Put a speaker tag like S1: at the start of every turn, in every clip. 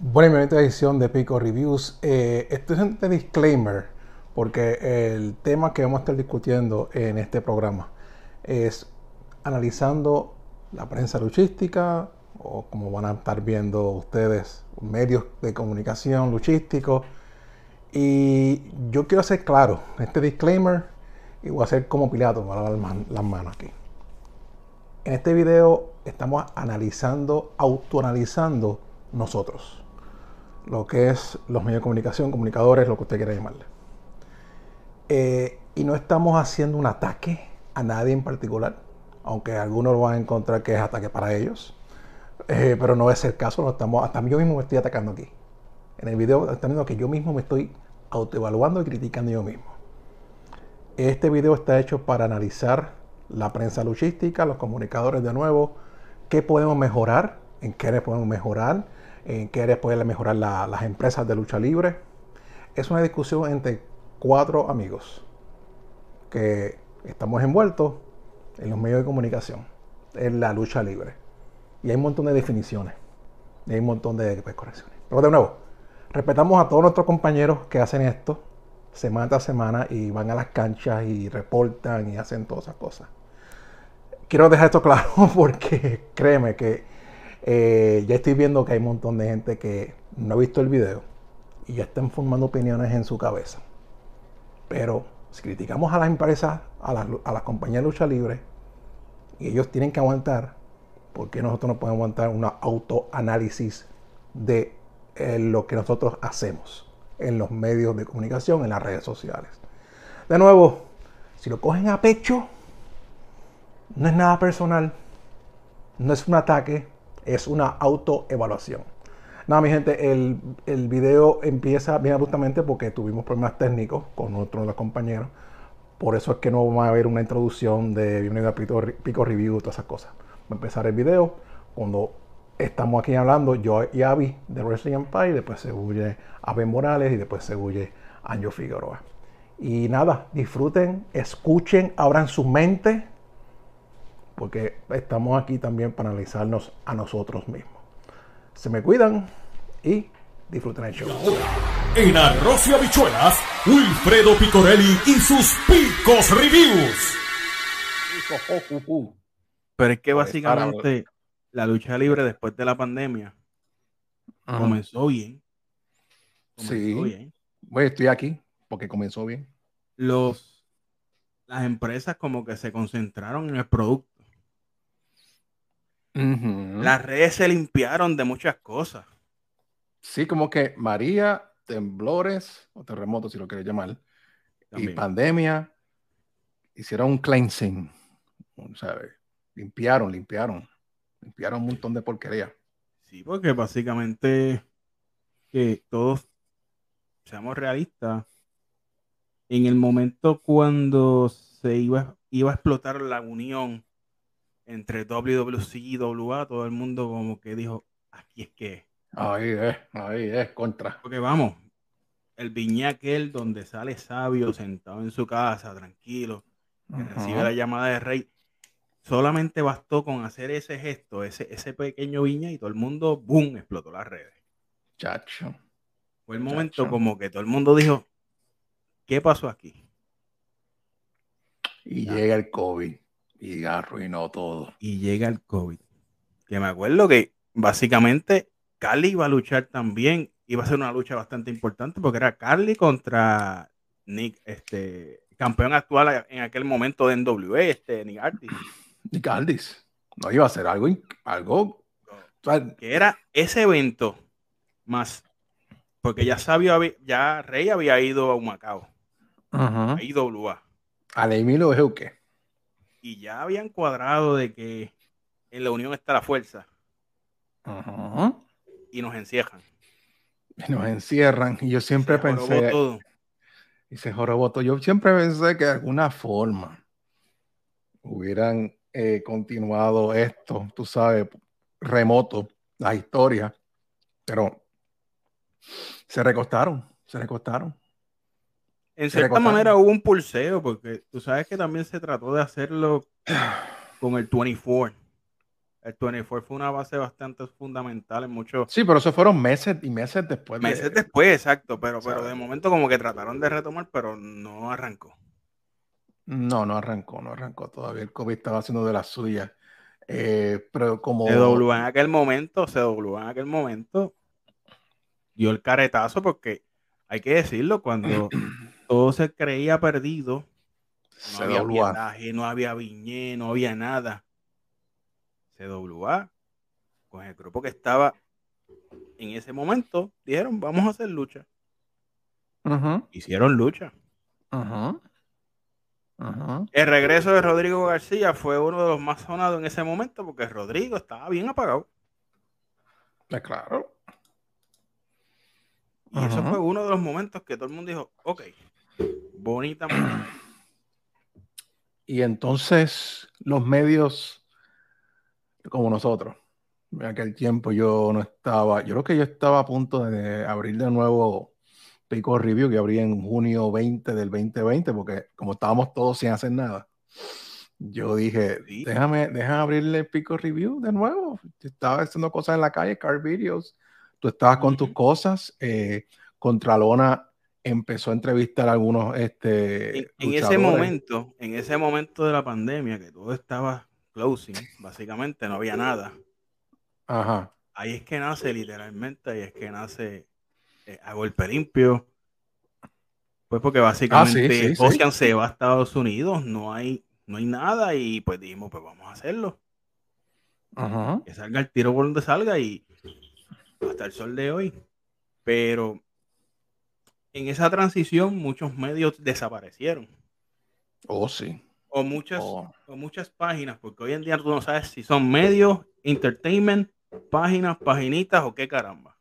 S1: Buena edición de Pico Reviews. Eh, esto es un disclaimer porque el tema que vamos a estar discutiendo en este programa es analizando la prensa luchística o como van a estar viendo ustedes, medios de comunicación luchísticos. Y yo quiero hacer claro este disclaimer y voy a hacer como Pilato, voy a dar las manos aquí. En este video estamos analizando, autoanalizando nosotros lo que es los medios de comunicación, comunicadores, lo que usted quiera llamarle. Eh, y no estamos haciendo un ataque a nadie en particular, aunque algunos lo van a encontrar que es ataque para ellos. Eh, pero no es el caso, estamos, hasta yo mismo me estoy atacando aquí. En el video están viendo que yo mismo me estoy autoevaluando y criticando yo mismo. Este video está hecho para analizar la prensa luchística, los comunicadores de nuevo, qué podemos mejorar, en qué podemos mejorar, en qué áreas pueden mejorar las empresas de lucha libre. Es una discusión entre cuatro amigos que estamos envueltos en los medios de comunicación, en la lucha libre. Y hay un montón de definiciones, y hay un montón de pues, correcciones. Pero de nuevo, respetamos a todos nuestros compañeros que hacen esto semana tras semana y van a las canchas y reportan y hacen todas esas cosas. Quiero dejar esto claro porque créeme que eh, ya estoy viendo que hay un montón de gente que no ha visto el video y ya están formando opiniones en su cabeza. Pero si criticamos a las empresas, a las, compañías de lucha libre, y ellos tienen que aguantar, ¿por qué nosotros no podemos aguantar un autoanálisis de eh, lo que nosotros hacemos en los medios de comunicación, en las redes sociales? De nuevo, si lo cogen a pecho, no es nada personal, no es un ataque, es una autoevaluación. Nada, mi gente, el, el, video empieza bien abruptamente porque tuvimos problemas técnicos con otro de los compañeros. Por eso es que no va a haber una introducción de bienvenido a Pico, Pico Review, todas esas cosas. Va a empezar el video cuando estamos aquí hablando yo y Avi de Wrestling Empire, después se huye Ben Morales y después se huye Anjo Figueroa. Y nada, disfruten, escuchen, abran su mente porque estamos aquí también para analizarnos a nosotros mismos. Se me cuidan y disfruten el show.
S2: En Arroz y Habichuelas, Wilfredo Picorelli y sus Picos Reviews.
S3: Pero es que básicamente la lucha libre después de la pandemia comenzó bien.
S1: sí. Bien. Bueno, estoy aquí porque comenzó bien.
S3: Los, las empresas como que se concentraron en el producto las redes se limpiaron de muchas cosas.
S1: Sí, como que María, temblores o terremotos, si lo quieres llamar, y pandemia, hicieron un cleansing, ¿sabes? Limpiaron, limpiaron, limpiaron un montón de porquería.
S3: Sí, porque básicamente que todos seamos realistas, en el momento cuando se iba, iba a explotar la unión entre WWC y WA, todo el mundo como que dijo, aquí es que.
S1: Ahí es, ahí es, contra.
S3: Porque vamos, el viñaquel donde sale sabio sentado en su casa, tranquilo, recibe la llamada de rey. Solamente bastó con hacer ese gesto, ese, ese pequeño viña y todo el mundo, ¡boom!, explotó las redes.
S1: Chacho.
S3: Fue el momento como que todo el mundo dijo, ¿qué pasó aquí?
S1: Y llega el COVID y arruinó todo.
S3: Y llega el COVID. Que me acuerdo que básicamente Carly iba a luchar también. Iba a ser una lucha bastante importante porque era Carly contra Nick, este campeón actual en aquel momento de NWA, este Nick Aldis.
S1: Nick Aldis. No iba a ser algo, algo
S3: que era ese evento más porque ya sabía, ya Rey había ido a Macao, a IWA.
S1: A Emilio Euque
S3: y ya habían cuadrado de que en la unión está la fuerza. Y nos encierran.
S1: Y nos encierran. Y yo siempre pensé. Y se jorobó todo. Yo siempre pensé que de alguna forma hubieran eh, continuado esto, tú sabes, remoto, la historia. Pero se recostaron, se recostaron.
S3: En cierta manera hubo un pulseo, porque tú sabes que también se trató de hacerlo con el 24. el 24 fue una base bastante fundamental en muchos.
S1: Sí, pero eso fueron meses y meses después.
S3: Meses después, exacto. Pero, pero de momento, como que trataron de retomar, pero no arrancó.
S1: No, no arrancó, no arrancó todavía. El COVID estaba haciendo de las suyas. Eh, pero como.
S3: CW en aquel momento, CW en aquel momento dio el caretazo porque hay que decirlo, cuando todo se creía perdido, no había viaje, no había viñé, no había nada. CWA, con el grupo que estaba en ese momento, dijeron, vamos a hacer lucha. Hicieron lucha. El regreso de Rodrigo García fue uno de los más sonados en ese momento porque Rodrigo estaba bien apagado.
S1: Ah, claro.
S3: Y eso fue uno de los momentos que todo el mundo dijo, ok, bonita.
S1: Y entonces los medios, como nosotros, en aquel tiempo yo no estaba, yo creo que yo estaba a punto de abrir de nuevo Pico Review, que abría en junio 20 del 2020, porque como estábamos todos sin hacer nada, yo dije, déjame, déjame abrirle Pico Review de nuevo. Estaba haciendo cosas en la calle, car videos, tú estabas con tus cosas, eh, Contralona empezó a entrevistar a algunos este,
S3: en, ese momento, en ese momento de la pandemia, que todo estaba closing, básicamente no había nada.
S1: Ajá.
S3: Ahí es que nace literalmente, ahí es que nace eh, a golpe limpio. Pues porque básicamente ah, Ocean se va a Estados Unidos, no hay, no hay nada y pues dijimos, pues vamos a hacerlo.
S1: Ajá.
S3: Que salga el tiro por donde salga y hasta el sol de hoy. Pero en esa transición muchos medios desaparecieron.
S1: Oh, sí.
S3: O muchas, oh. o muchas páginas, porque hoy en día tú no sabes si son medios, entertainment, páginas, paginitas o qué caramba.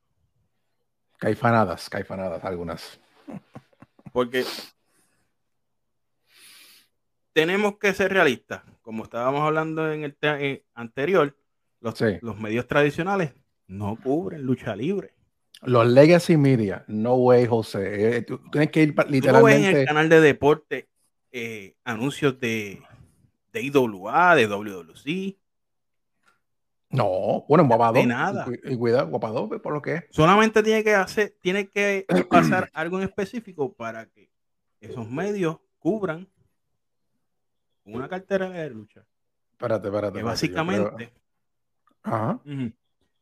S1: Caifanadas, caifanadas algunas.
S3: Porque tenemos que ser realistas. Como estábamos hablando en el eh, anterior, los, los medios tradicionales no cubren lucha libre.
S1: Los Legacy Media, no way, José. Eh, tienes que ir literalmente.
S3: en el canal de deporte eh, anuncios de, de IWA, de WWC.
S1: No, bueno, en Guapado.
S3: De nada.
S1: Y, cuidado, Guapado, por lo que es.
S3: Solamente tiene que hacer, tiene que pasar algo en específico para que esos medios cubran una cartera de lucha.
S1: Espérate, espérate.
S3: Que básicamente.
S1: Ajá.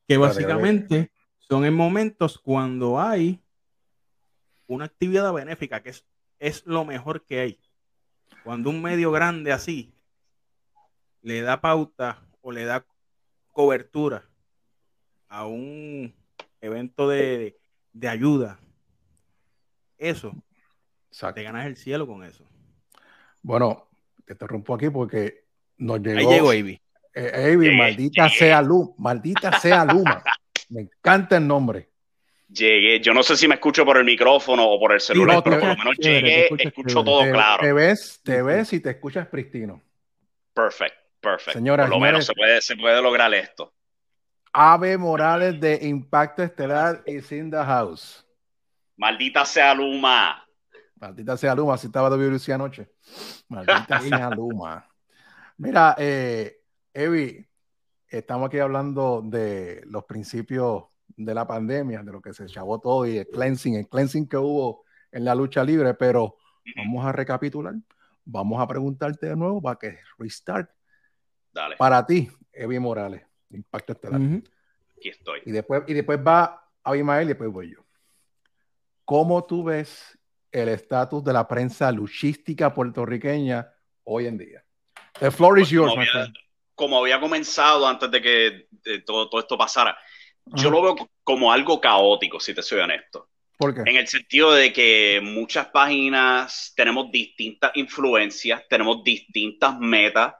S3: Que básicamente son en momentos cuando hay una actividad benéfica, que es, es lo mejor que hay. Cuando un medio grande así le da pauta o le da cobertura a un evento de, ayuda, eso, te ganas el cielo con eso.
S1: Bueno, te interrumpo aquí porque nos llegó.
S3: Ahí llegó Avi.
S1: Eh, maldita sea Luma, maldita sea Luma. Me encanta el nombre.
S4: Llegué, yo no sé si me escucho por el micrófono o por el celular, pero por lo menos llegué, escucho todo claro.
S1: Te ves, te ves y te escuchas pristino.
S4: Perfecto, perfecto.
S1: Señora,
S4: por lo menos se puede, se puede lograr esto.
S1: Ave Morales de Impacto Estelar y in the house.
S4: Maldita sea Luma.
S1: Maldita sea Luma, así estaba de anoche. Maldita sea Luma. Mira, eh, Evi, estamos aquí hablando de los principios de la pandemia, de lo que se chavó todo y el cleansing, el cleansing que hubo en la lucha libre, pero vamos a recapitular, vamos a preguntarte de nuevo para que restart.
S4: Dale.
S1: Para ti, Evi Morales, Impacto Estelar.
S4: Aquí estoy.
S1: Y después, y después va Abimael y después voy yo. ¿Cómo tú ves el estatus de la prensa luchística puertorriqueña hoy en día? The floor is yours, my friend
S4: como había comenzado antes de que todo, todo, esto pasara, yo lo veo como algo caótico, si te soy honesto.
S1: ¿Por qué?
S4: En el sentido de que muchas páginas tenemos distintas influencias, tenemos distintas metas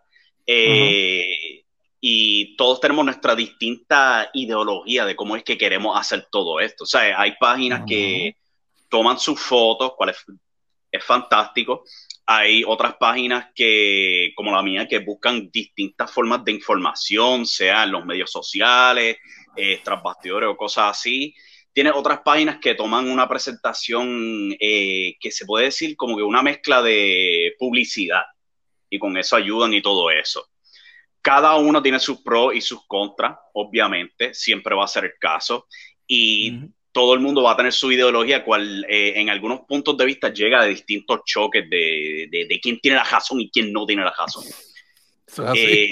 S4: eh, y todos tenemos nuestra distinta ideología de cómo es que queremos hacer todo esto. O sea, hay páginas que toman sus fotos, cual es, fantástico, hay otras páginas que, como la mía, que buscan distintas formas de información, sea en los medios sociales, eh, o cosas así. Tiene otras páginas que toman una presentación eh, que se puede decir como que una mezcla de publicidad y con eso ayudan y todo eso. cada uno tiene sus pros y sus contras, obviamente, siempre va a ser el caso. Y todo el mundo va a tener su ideología, cual eh, en algunos puntos de vista llega de distintos choques de, de, quién tiene la razón y quién no tiene la razón. Eh,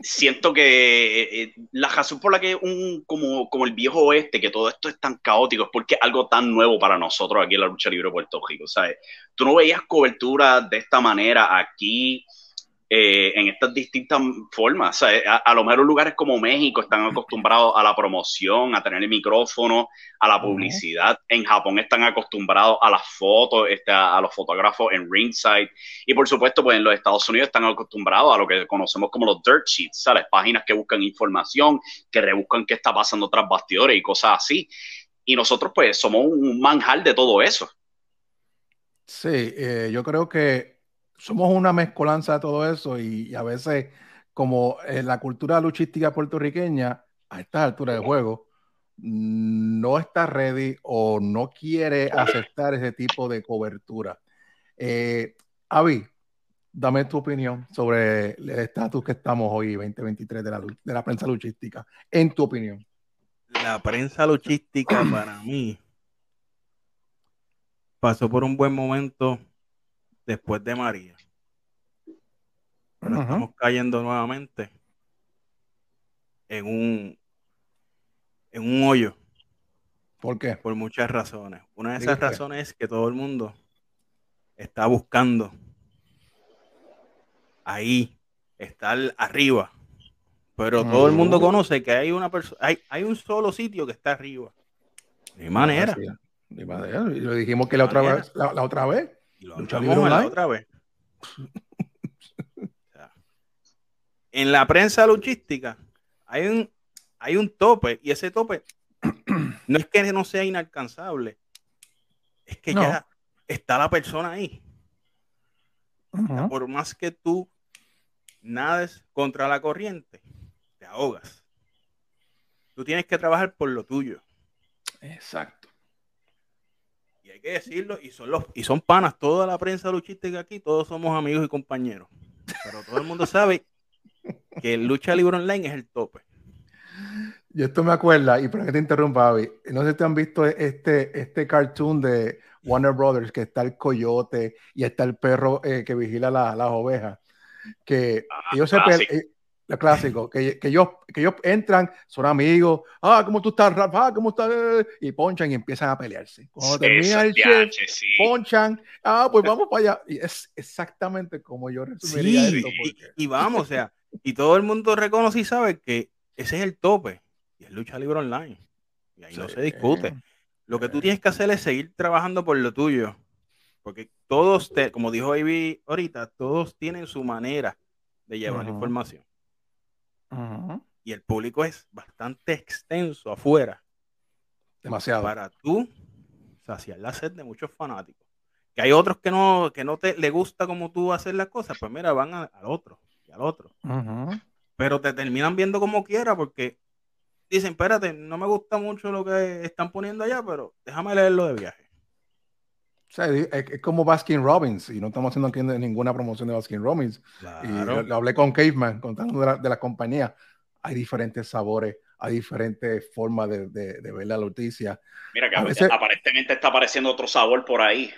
S4: siento que eh, la razón por la que un como, como el viejo oeste, que todo esto es tan caótico, es porque es algo tan nuevo para nosotros aquí en la lucha libre de Puerto Rico, ¿sabes? Tú no veías cobertura de esta manera aquí eh, en estas distintas formas. a, lo mejor lugares como México están acostumbrados a la promoción, a tener el micrófono, a la publicidad. En Japón están acostumbrados a las fotos, este, a, los fotógrafos en ringside. Y por supuesto, pues en los Estados Unidos están acostumbrados a lo que conocemos como los dirt sheets, ¿sabes? Páginas que buscan información, que rebuscan qué está pasando tras bastidores y cosas así. Y nosotros pues somos un manjar de todo eso.
S1: Sí, eh, yo creo que somos una mezcolanza de todo eso y, a veces como en la cultura luchística puertorriqueña, a esta altura del juego, no está ready o no quiere aceptar ese tipo de cobertura. Eh, Avi, dame tu opinión sobre el estatus que estamos hoy, 2023, de la, de la prensa luchística. En tu opinión.
S3: La prensa luchística para mí pasó por un buen momento después de María. Pero estamos cayendo nuevamente en un en un hoyo.
S1: ¿Por qué?
S3: Por muchas razones. Una de esas razones es que todo el mundo está buscando ahí estar arriba. Pero todo el mundo conoce que hay una persona, hay, hay un solo sitio que está arriba. De manera.
S1: De manera. Y lo dijimos que la otra vez, la, otra vez.
S3: Y lo la otra vez. en la prensa luchística hay un, hay un tope y ese tope no es que no sea inalcanzable, es que ya está la persona ahí. Por más que tú nades contra la corriente, te ahogas. Tú tienes que trabajar por lo tuyo.
S1: Exacto
S3: hay que decirlo, y son los, y son panas, toda la prensa luchística aquí, todos somos amigos y compañeros. Pero todo el mundo sabe que lucha libre online es el tope.
S1: Y esto me acuerda, y para que te interrumpa, Avi, no sé si te han visto este, este cartoon de Warner Brothers, que está el coyote y está el perro eh, que vigila las ovejas, que ah, ellos se, lo clásico, que, que, ellos, que ellos entran, son amigos, ah, ¿cómo tú estás, Rafa? Ah, ¿cómo estás? Y ponchan y empiezan a pelearse. Cuando termina el chef, ponchan, ah, pues vamos para allá. Y es exactamente como yo resumiría esto.
S3: Y, vamos, o sea, y todo el mundo reconoce y sabe que ese es el tope, y es lucha libre online. Y ahí no se discute. Lo que tú tienes que hacer es seguir trabajando por lo tuyo. Porque todos, te, como dijo Ivy ahorita, todos tienen su manera de llevar la información. Y el público es bastante extenso afuera.
S1: Demasiado.
S3: Para tú saciar la sed de muchos fanáticos. Que hay otros que no, que no te le gusta como tú hacer las cosas, pues mira, van al otro y al otro. Pero te terminan viendo como quiera porque dicen, espérate, no me gusta mucho lo que están poniendo allá, pero déjame leerlo de viaje.
S1: O sea, es, como Baskin Robbins, y no estamos haciendo aquí ninguna promoción de Baskin Robbins. Y lo, hablé con Caveman, contando de la, de la, compañía. Hay diferentes sabores, hay diferentes formas de, de, ver la noticia.
S4: Mira, que a veces, aparentemente está apareciendo otro sabor por ahí.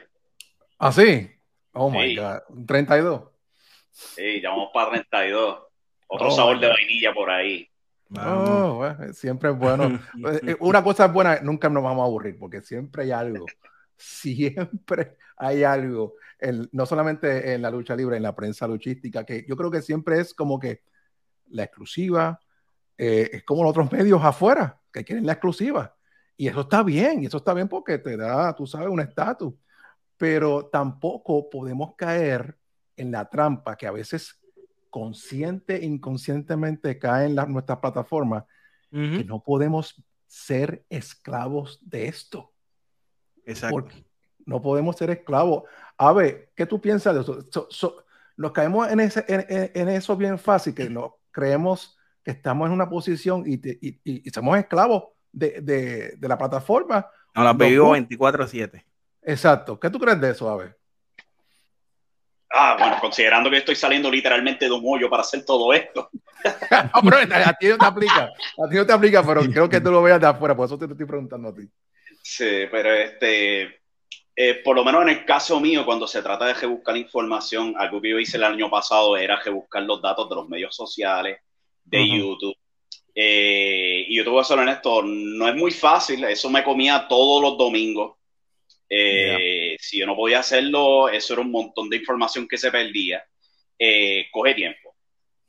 S1: ¿Ah, sí? Oh my God. 32.
S4: Sí, ya vamos para 32. Otro sabor de vainilla por ahí.
S1: Oh, siempre es bueno. Eh, una cosa es buena, nunca nos vamos a aburrir, porque siempre hay algo siempre hay algo, no solamente en la lucha libre, en la prensa luchística, que yo creo que siempre es como que la exclusiva, eh, es como los otros medios afuera, que quieren la exclusiva. Y eso está bien, y eso está bien porque te da, tú sabes, un estatus. Pero tampoco podemos caer en la trampa que a veces consciente e inconscientemente cae en nuestras plataformas, que no podemos ser esclavos de esto.
S3: Exacto.
S1: no podemos ser esclavos. A ver, ¿qué tú piensas de eso? nos caemos en, ese, en, eso bien fácil, que nos creemos que estamos en una posición y, y, somos esclavos de, de, de, la plataforma.
S3: No, la pedido 24-7.
S1: Exacto. ¿Qué tú crees de eso, a ver?
S4: Ah, bueno, considerando que estoy saliendo literalmente de un hoyo para hacer todo esto.
S1: no, pero a ti no te aplica. A ti no te aplica, pero creo que tú lo veas de afuera, por eso te estoy preguntando a ti.
S4: Sí, pero este, eh, por lo menos en el caso mío, cuando se trata de buscar información, algo que yo hice el año pasado era buscar los datos de los medios sociales, de YouTube. Eh, y yo te voy a ser honesto, no es muy fácil, eso me comía todos los domingos. Eh, si yo no podía hacerlo, eso era un montón de información que se perdía. coge tiempo,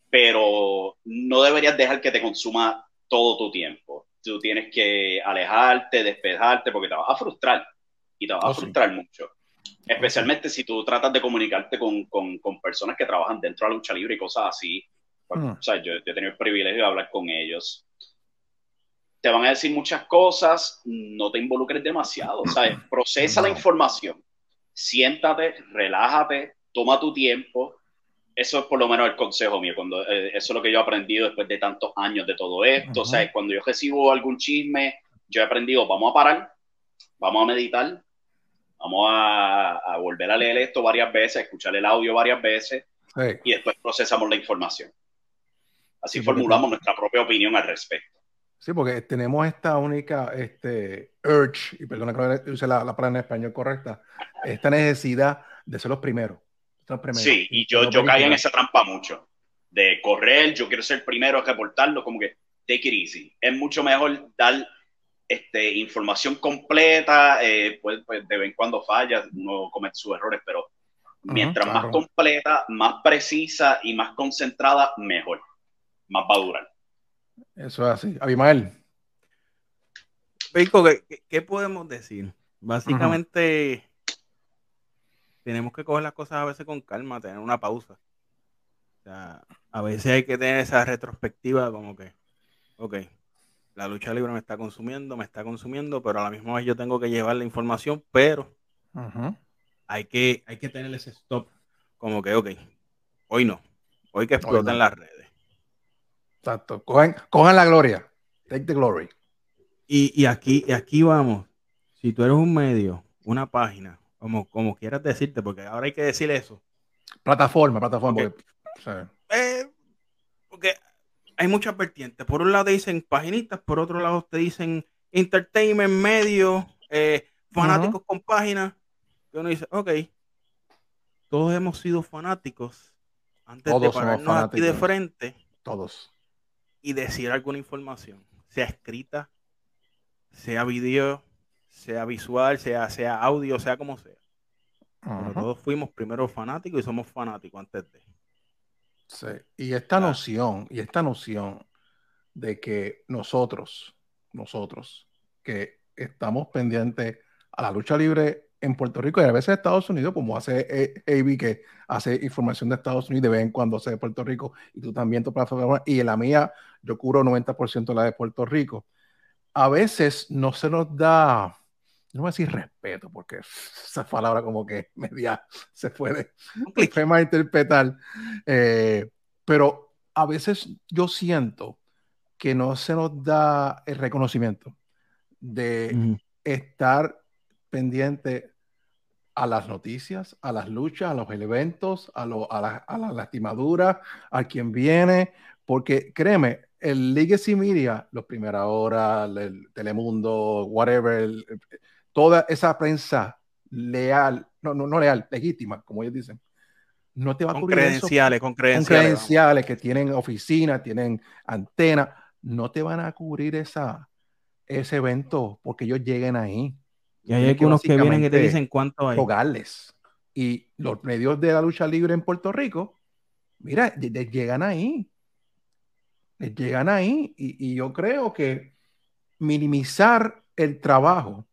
S4: pero no deberías dejar que te consuma todo tu tiempo. Tú tienes que alejarte, despejarte, porque te vas a frustrar y te va a oh, frustrar mucho. Especialmente si tú tratas de comunicarte con, con, con, personas que trabajan dentro de la lucha libre y cosas así. Mm. O sea, yo, he tenido el privilegio de hablar con ellos. Te van a decir muchas cosas, no te involucres demasiado, ¿sabes? Procesa la información, siéntate, relájate, toma tu tiempo. Eso es por lo menos el consejo mío, cuando, eh, eso es lo que yo he aprendido después de tantos años de todo esto. O sea, cuando yo recibo algún chisme, yo he aprendido, vamos a parar, vamos a meditar, vamos a, volver a leer esto varias veces, escuchar el audio varias veces y después procesamos la información. Así formulamos nuestra propia opinión al respecto.
S1: Sí, porque tenemos esta única este, urge, y perdona que use la, la palabra en español correcta, esta necesidad de ser los primeros.
S4: Sí, y yo, yo caí en esa trampa mucho. De correr, yo quiero ser primero a reportarlo, como que take it easy. Es mucho mejor dar este, información completa, eh, pues, pues, de vez en cuando falla, uno comete sus errores, pero mientras más completa, más precisa y más concentrada, mejor. Más va a durar.
S1: Eso es así. Abimael.
S3: Pico, ¿qué, podemos decir? Básicamente, tenemos que coger las cosas a veces con calma, tener una pausa. a veces hay que tener esa retrospectiva como que, ok, la lucha libre me está consumiendo, me está consumiendo, pero a la misma vez yo tengo que llevar la información, pero hay, que, hay que tener ese stop, como que, ok, hoy no, hoy que exploten las redes.
S1: Exacto, cojan, la gloria, take the glory.
S3: Y, aquí, aquí vamos, si tú eres un medio, una página, como, como quieras decirte, porque ahora hay que decir eso.
S1: Plataforma, plataforma.
S3: Eh, porque hay muchas vertientes. Por un lado te dicen paginitas, por otro lado te dicen entertainment, medio, eh, fanáticos con páginas. Y uno dice, ok, todos hemos sido fanáticos antes de pararnos aquí de frente.
S1: Todos.
S3: Y decir alguna información, sea escrita, sea video, sea visual, sea, sea audio, sea como sea. Pero todos fuimos primero fanáticos y somos fanáticos antes de.
S1: Sí. Y esta noción, y esta noción de que nosotros, nosotros, que estamos pendientes a la lucha libre en Puerto Rico y a veces Estados Unidos, como hace AB, que hace información de Estados Unidos de vez en cuando hace de Puerto Rico, y tú también tu plataforma, y en la mía yo cubro 90% la de Puerto Rico. A veces no se nos da no voy a decir respeto, porque esa palabra como que media se puede, se interpretar, eh, pero a veces yo siento que no se nos da el reconocimiento de estar pendiente a las noticias, a las luchas, a los eventos, a, a, la, a la lastimadura, a quien viene, porque créeme, el Legacy Media, los Primera Hora, el Telemundo, whatever, toda esa prensa leal, no, no, no leal, legítima, como ellos dicen, no te va a
S3: cubrir credenciales,
S1: con credenciales, con credenciales que tienen oficina, tienen antena, no te van a cubrir esa, ese evento porque ellos lleguen ahí.
S3: Y hay algunos que, vienen y te dicen cuánto hay.
S1: Hogarles. Y los medios de la lucha libre en Puerto Rico, mira, llegan ahí. llegan ahí. Y, y yo creo que minimizar el trabajo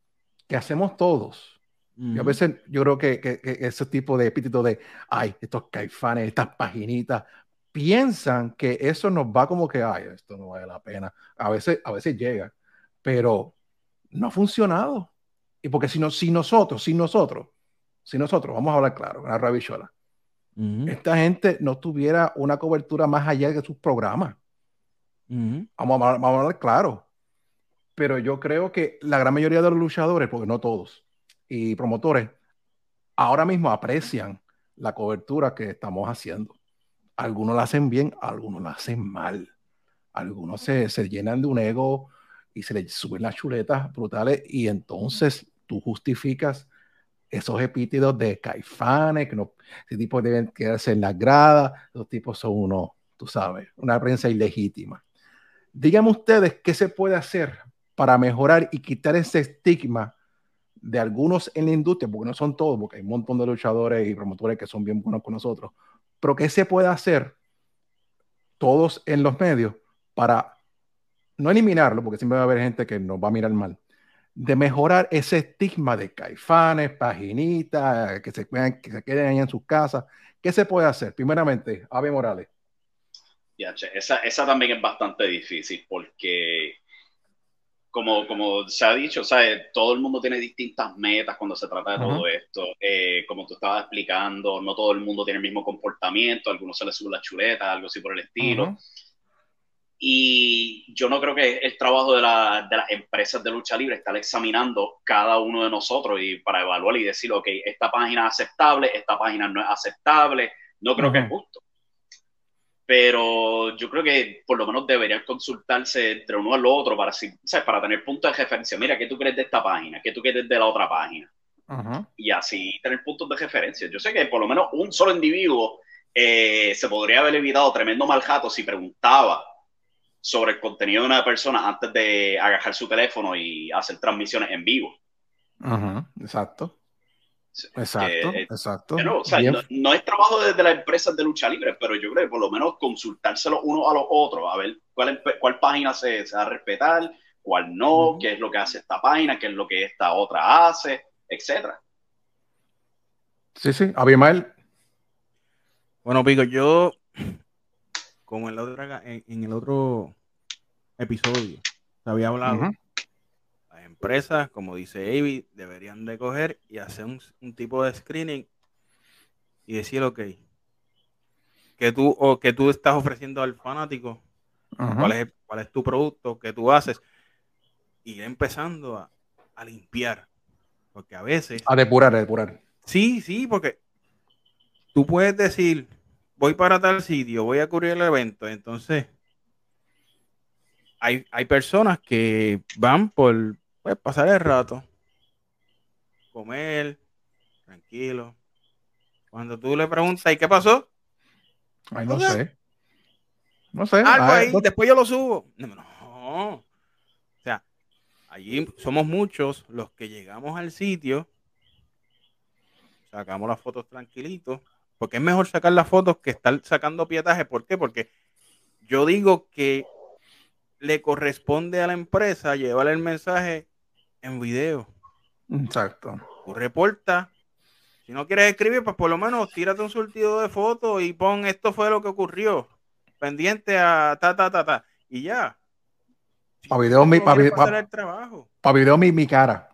S1: que hacemos todos. Y a veces yo creo que, que, ese tipo de epíteto de, ay, estos caifanes, estas paginitas, piensan que eso nos va como que, ay, esto no vale la pena. A veces, a veces llega, pero no ha funcionado. Y porque si, no, si nosotros, si nosotros, si nosotros, vamos a hablar claro, una rabichola, esta gente no tuviera una cobertura más allá de sus programas. vamos, a, vamos a hablar claro pero yo creo que la gran mayoría de los luchadores, porque no todos, y promotores, ahora mismo aprecian la cobertura que estamos haciendo. Algunos la hacen bien, algunos la hacen mal. Algunos se, se llenan de un ego y se les suben las chuletas brutales y entonces tú justificas esos epítetos de caifanes, que no, ese tipo deben quedarse en la grada, los tipos son uno, tú sabes, una prensa ilegítima. Díganme ustedes qué se puede hacer para mejorar y quitar ese estigma de algunos en la industria, porque no son todos, porque hay un montón de luchadores y promotores que son bien buenos con nosotros, pero qué se puede hacer todos en los medios para no eliminarlo, porque siempre va a haber gente que nos va a mirar mal, de mejorar ese estigma de caifanes, paginitas, que se, que se queden ahí en sus casas. ¿Qué se puede hacer? Primeramente, Ave Morales.
S4: Ya, esa, esa también es bastante difícil porque, como, como se ha dicho, ¿sabes? todo el mundo tiene distintas metas cuando se trata de todo esto. Eh, como tú estabas explicando, no todo el mundo tiene el mismo comportamiento, a algunos se les sube la chuleta, algo así por el estilo. Y yo no creo que el trabajo de, la, de, las empresas de lucha libre estar examinando cada uno de nosotros y para evaluar y decir, ok, esta página es aceptable, esta página no es aceptable. No creo que es justo. Pero yo creo que por lo menos deberían consultarse entre uno al otro para, para tener puntos de referencia. Mira, ¿qué tú crees de esta página? ¿Qué tú crees de la otra página? Y así tener puntos de referencia. Yo sé que por lo menos un solo individuo eh, se podría haber evitado tremendo mal si preguntaba sobre el contenido de una persona antes de agarrar su teléfono y hacer transmisiones en vivo.
S1: exacto. Exacto, exacto.
S4: no, es trabajo desde las empresas de lucha libre, pero yo creo que por lo menos consultárselo uno a los otros, a ver cuál, cuál página se, va a respetar, cuál no, qué es lo que hace esta página, qué es lo que esta otra hace, etcétera.
S1: Sí, sí, Abimael.
S3: Bueno, Pico, yo como en, la otra, en, el otro episodio, se había hablado, empresas, como dice Avi, deberían de coger y hacer un, tipo de screening y decir, ok, que tú, o que tú estás ofreciendo al fanático, cuál, es, cuál es tu producto, que tú haces, y ir empezando a, a limpiar. Porque a veces...
S1: A depurar, a depurar.
S3: Sí, sí, porque tú puedes decir, voy para tal sitio, voy a cubrir el evento. Entonces, hay, hay personas que van por pues, pasar el rato, comer, tranquilo. Cuando tú le preguntas, ¿y qué pasó?
S1: Ay, no sé. No sé.
S3: Algo ahí, después yo lo subo. No, no. O sea, allí somos muchos los que llegamos al sitio, sacamos las fotos tranquilitos, porque es mejor sacar las fotos que estar sacando pietaje. ¿Por qué? Porque yo digo que le corresponde a la empresa llevar el mensaje en video.
S1: Exacto.
S3: Tú reporta. Si no quieres escribir, pues por lo menos tírate un surtido de fotos y pon esto fue lo que ocurrió. Pendiente a ta, ta, ta, ta. Y ya.
S1: para video, mi, para video mi, mi cara.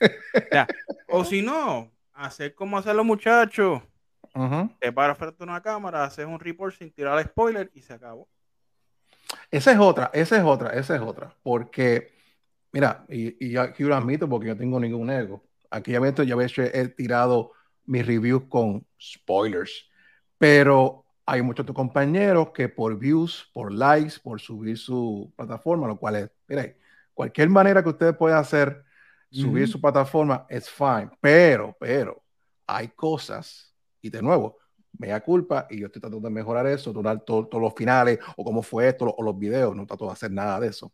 S3: o si no, hacer como hacen los muchachos te paras frente a una cámara, haces un report sin tirar spoiler y se acabó.
S1: Esa es otra, esa es otra, esa es otra. Porque, mira, y, y aquí lo admito porque yo tengo ningún ego. Aquí ya ya he tirado mis reviews con spoilers. Pero hay muchos compañeros que por views, por likes, por subir su plataforma, lo cual es, mira, cualquier manera que ustedes puedan hacer, subir su plataforma es fine. Pero, pero, hay cosas y de nuevo, me da culpa y yo estoy tratando de mejorar eso, de todos los finales o cómo fue esto o los videos, no trato de hacer nada de eso.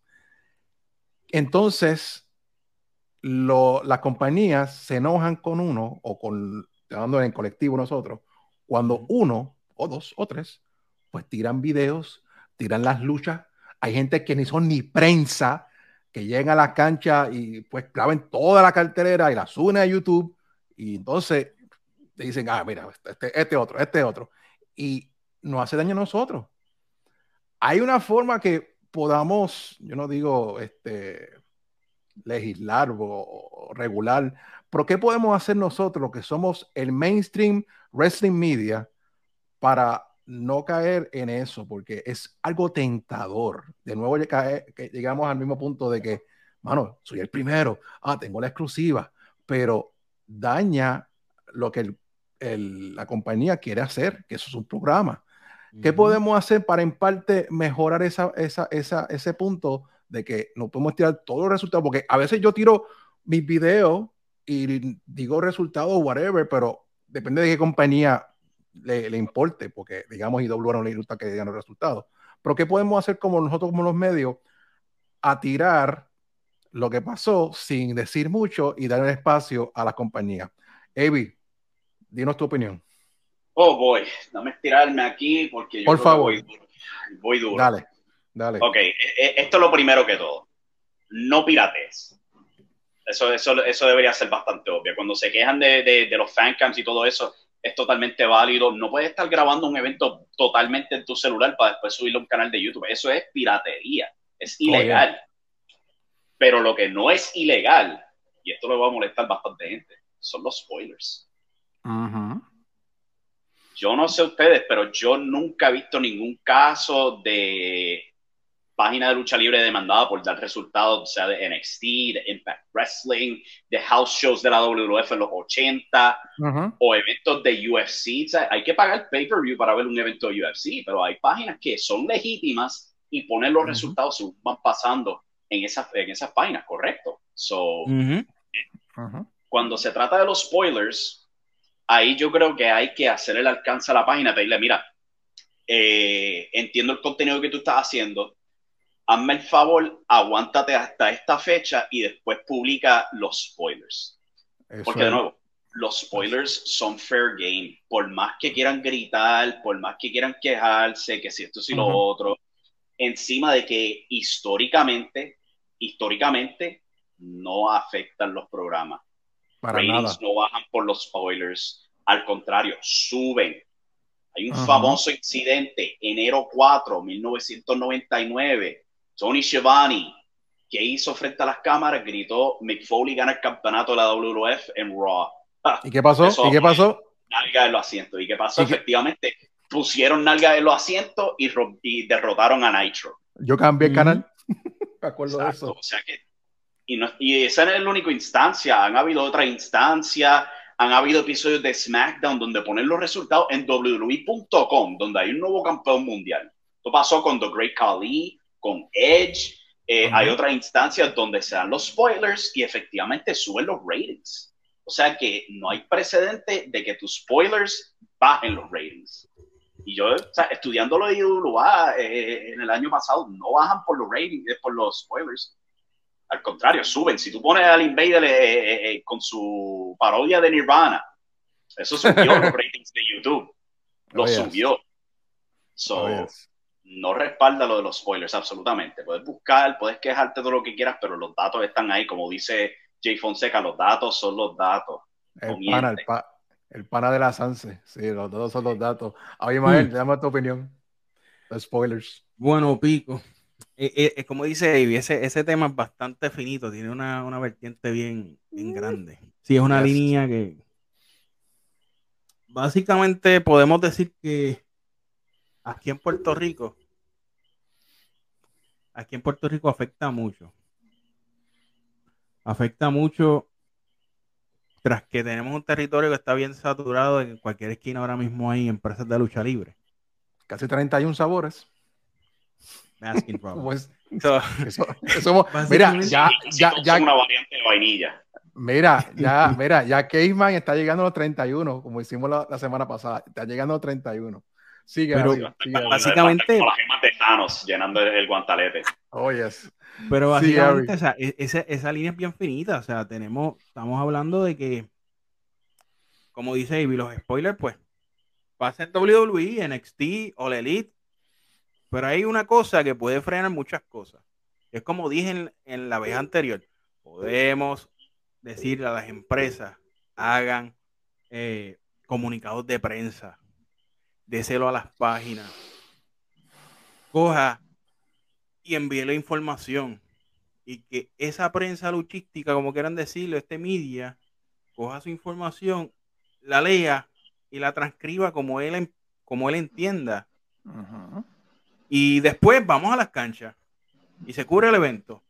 S1: Entonces, las compañías se enojan con uno o con, hablando en colectivo nosotros, cuando uno o dos o tres, pues tiran videos, tiran las luchas. Hay gente que ni son ni prensa, que llegan a la cancha y pues graben toda la cartelera y la suben a YouTube. Y entonces dicen, ah, mira, este, este otro, este otro. Y no hace daño a nosotros. Hay una forma que podamos, yo no digo este, legislar o, regular, pero ¿qué podemos hacer nosotros que somos el mainstream wrestling media para no caer en eso? Porque es algo tentador. De nuevo llegamos al mismo punto de que, mano, soy el primero, ah, tengo la exclusiva, pero daña lo que el la compañía quiere hacer, que eso es un programa. ¿Qué podemos hacer para en parte mejorar esa, esa, esa, ese punto de que no podemos tirar todos los resultados? Porque a veces yo tiro mis videos y digo resultados, whatever, pero depende de qué compañía le, importe, porque digamos IW no le gusta que digan los resultados. Pero ¿qué podemos hacer como nosotros, como los medios, a tirar lo que pasó sin decir mucho y dar espacio a las compañías? Avi, dinos tu opinión.
S4: Oh, boy, dame estirarme aquí porque yo
S1: Por favor.
S4: voy, duro. voy duro.
S1: Dale, dale.
S4: Ok, e, e, esto es lo primero que todo. No pirates. Eso, eso, eso debería ser bastante obvio. Cuando se quejan de, de, de los fancams y todo eso, es totalmente válido. No puedes estar grabando un evento totalmente en tu celular para después subirlo a un canal de YouTube. Eso es piratería. Es ilegal. Pero lo que no es ilegal, y esto le va a molestar bastante gente, son los spoilers. Yo no sé ustedes, pero yo nunca he visto ningún caso de página de lucha libre demandada por dar resultados, sea de NXT, de Impact Wrestling, de house shows de la WWF en los 80 o eventos de UFC. hay que pagar pay-per-view para ver un evento de UFC, pero hay páginas que son legítimas y ponen los resultados según van pasando en esas, en esas páginas, correcto. So, Cuando se trata de los spoilers, ahí yo creo que hay que hacer el alcance a la página, pedirle, mira, eh, entiendo el contenido que tú estás haciendo, hazme el favor, aguántate hasta esta fecha y después publica los spoilers. Porque de nuevo, los spoilers son fair game. Por más que quieran gritar, por más que quieran quejarse, que si esto, si lo otro, encima de que históricamente, históricamente, no afectan los programas.
S1: Para
S4: Ratings no bajan por los spoilers. Al contrario, suben. Hay un famoso incidente, enero 4, 1999, Tony Schiavone, que hizo frente a las cámaras, gritó, Mick Foley gana el campeonato de la WWF en Raw.
S1: Ah, ¿Y qué pasó? ¿Y qué pasó?
S4: Nalga en los asientos. ¿Y qué pasó? Efectivamente, pusieron nalga en los asientos y, derrotaron a Nitro.
S1: Yo cambié el canal. Me acuerdo de eso.
S4: O sea que, y, no, y esa no es la única instancia. Han habido otras instancias. Han habido episodios de SmackDown donde ponen los resultados en WWE.com, donde hay un nuevo campeón mundial. Esto pasó con The Great Khali, con Edge. Eh, hay otras instancias donde se dan los spoilers y efectivamente suben los ratings. O sea que no hay precedente de que tus spoilers bajen los ratings. Y yo, o sea, estudiando lo de IWA eh, en el año pasado, no bajan por los ratings, es por los spoilers. Al contrario, suben. Si tú pones al Invader eh, con su parodia de Nirvana, eso subió los ratings de YouTube. Lo oh, subió. So, oh, no respalda lo de los spoilers, absolutamente. Puedes buscar, puedes quejarte de lo que quieras, pero los datos están ahí, como dice Jay Fonseca, los datos son los datos.
S1: El pana, el, pana, de la Sanse, sí, los datos son los datos. Oye, Mael, mm. dame tu opinión. Los spoilers.
S3: Bueno, Pico. Eh, eh, como dice David, ese, ese tema es bastante finito, tiene una, una vertiente bien, bien mm. grande. Sí, es una línea que básicamente podemos decir que aquí en Puerto Rico aquí en Puerto Rico afecta mucho. Afecta mucho tras que tenemos un territorio que está bien saturado en cualquier esquina ahora mismo hay empresas de lucha libre.
S1: Casi 31 sabores.
S4: Pues,
S1: mira, ya, ya, ya,
S4: una variante de vainilla.
S1: Mira, ya, mira, ya Caveman está llegando a los 31, como hicimos la, la semana pasada, está llegando a los 31. Sigue,
S3: pero básicamente.
S4: las gemas de Thanos llenando el guantalete.
S1: Oh, yes.
S3: Pero básicamente, o sea, e-, esa, esa, línea es bien finita. O sea, tenemos, estamos hablando de que, como dice Ivy, los spoilers, pues, pasa en WWE, NXT o la Elite. Pero hay una cosa que puede frenar muchas cosas. Es como dije en, la vez anterior. Podemos decirle a las empresas, hagan eh, comunicados de prensa, déselo a las páginas, coja y envíe la información. Y que esa prensa luchística, como quieran decirlo, este media, coja su información, la lea y la transcriba como él, como él entienda. Y después vamos a las canchas y se cubre el evento.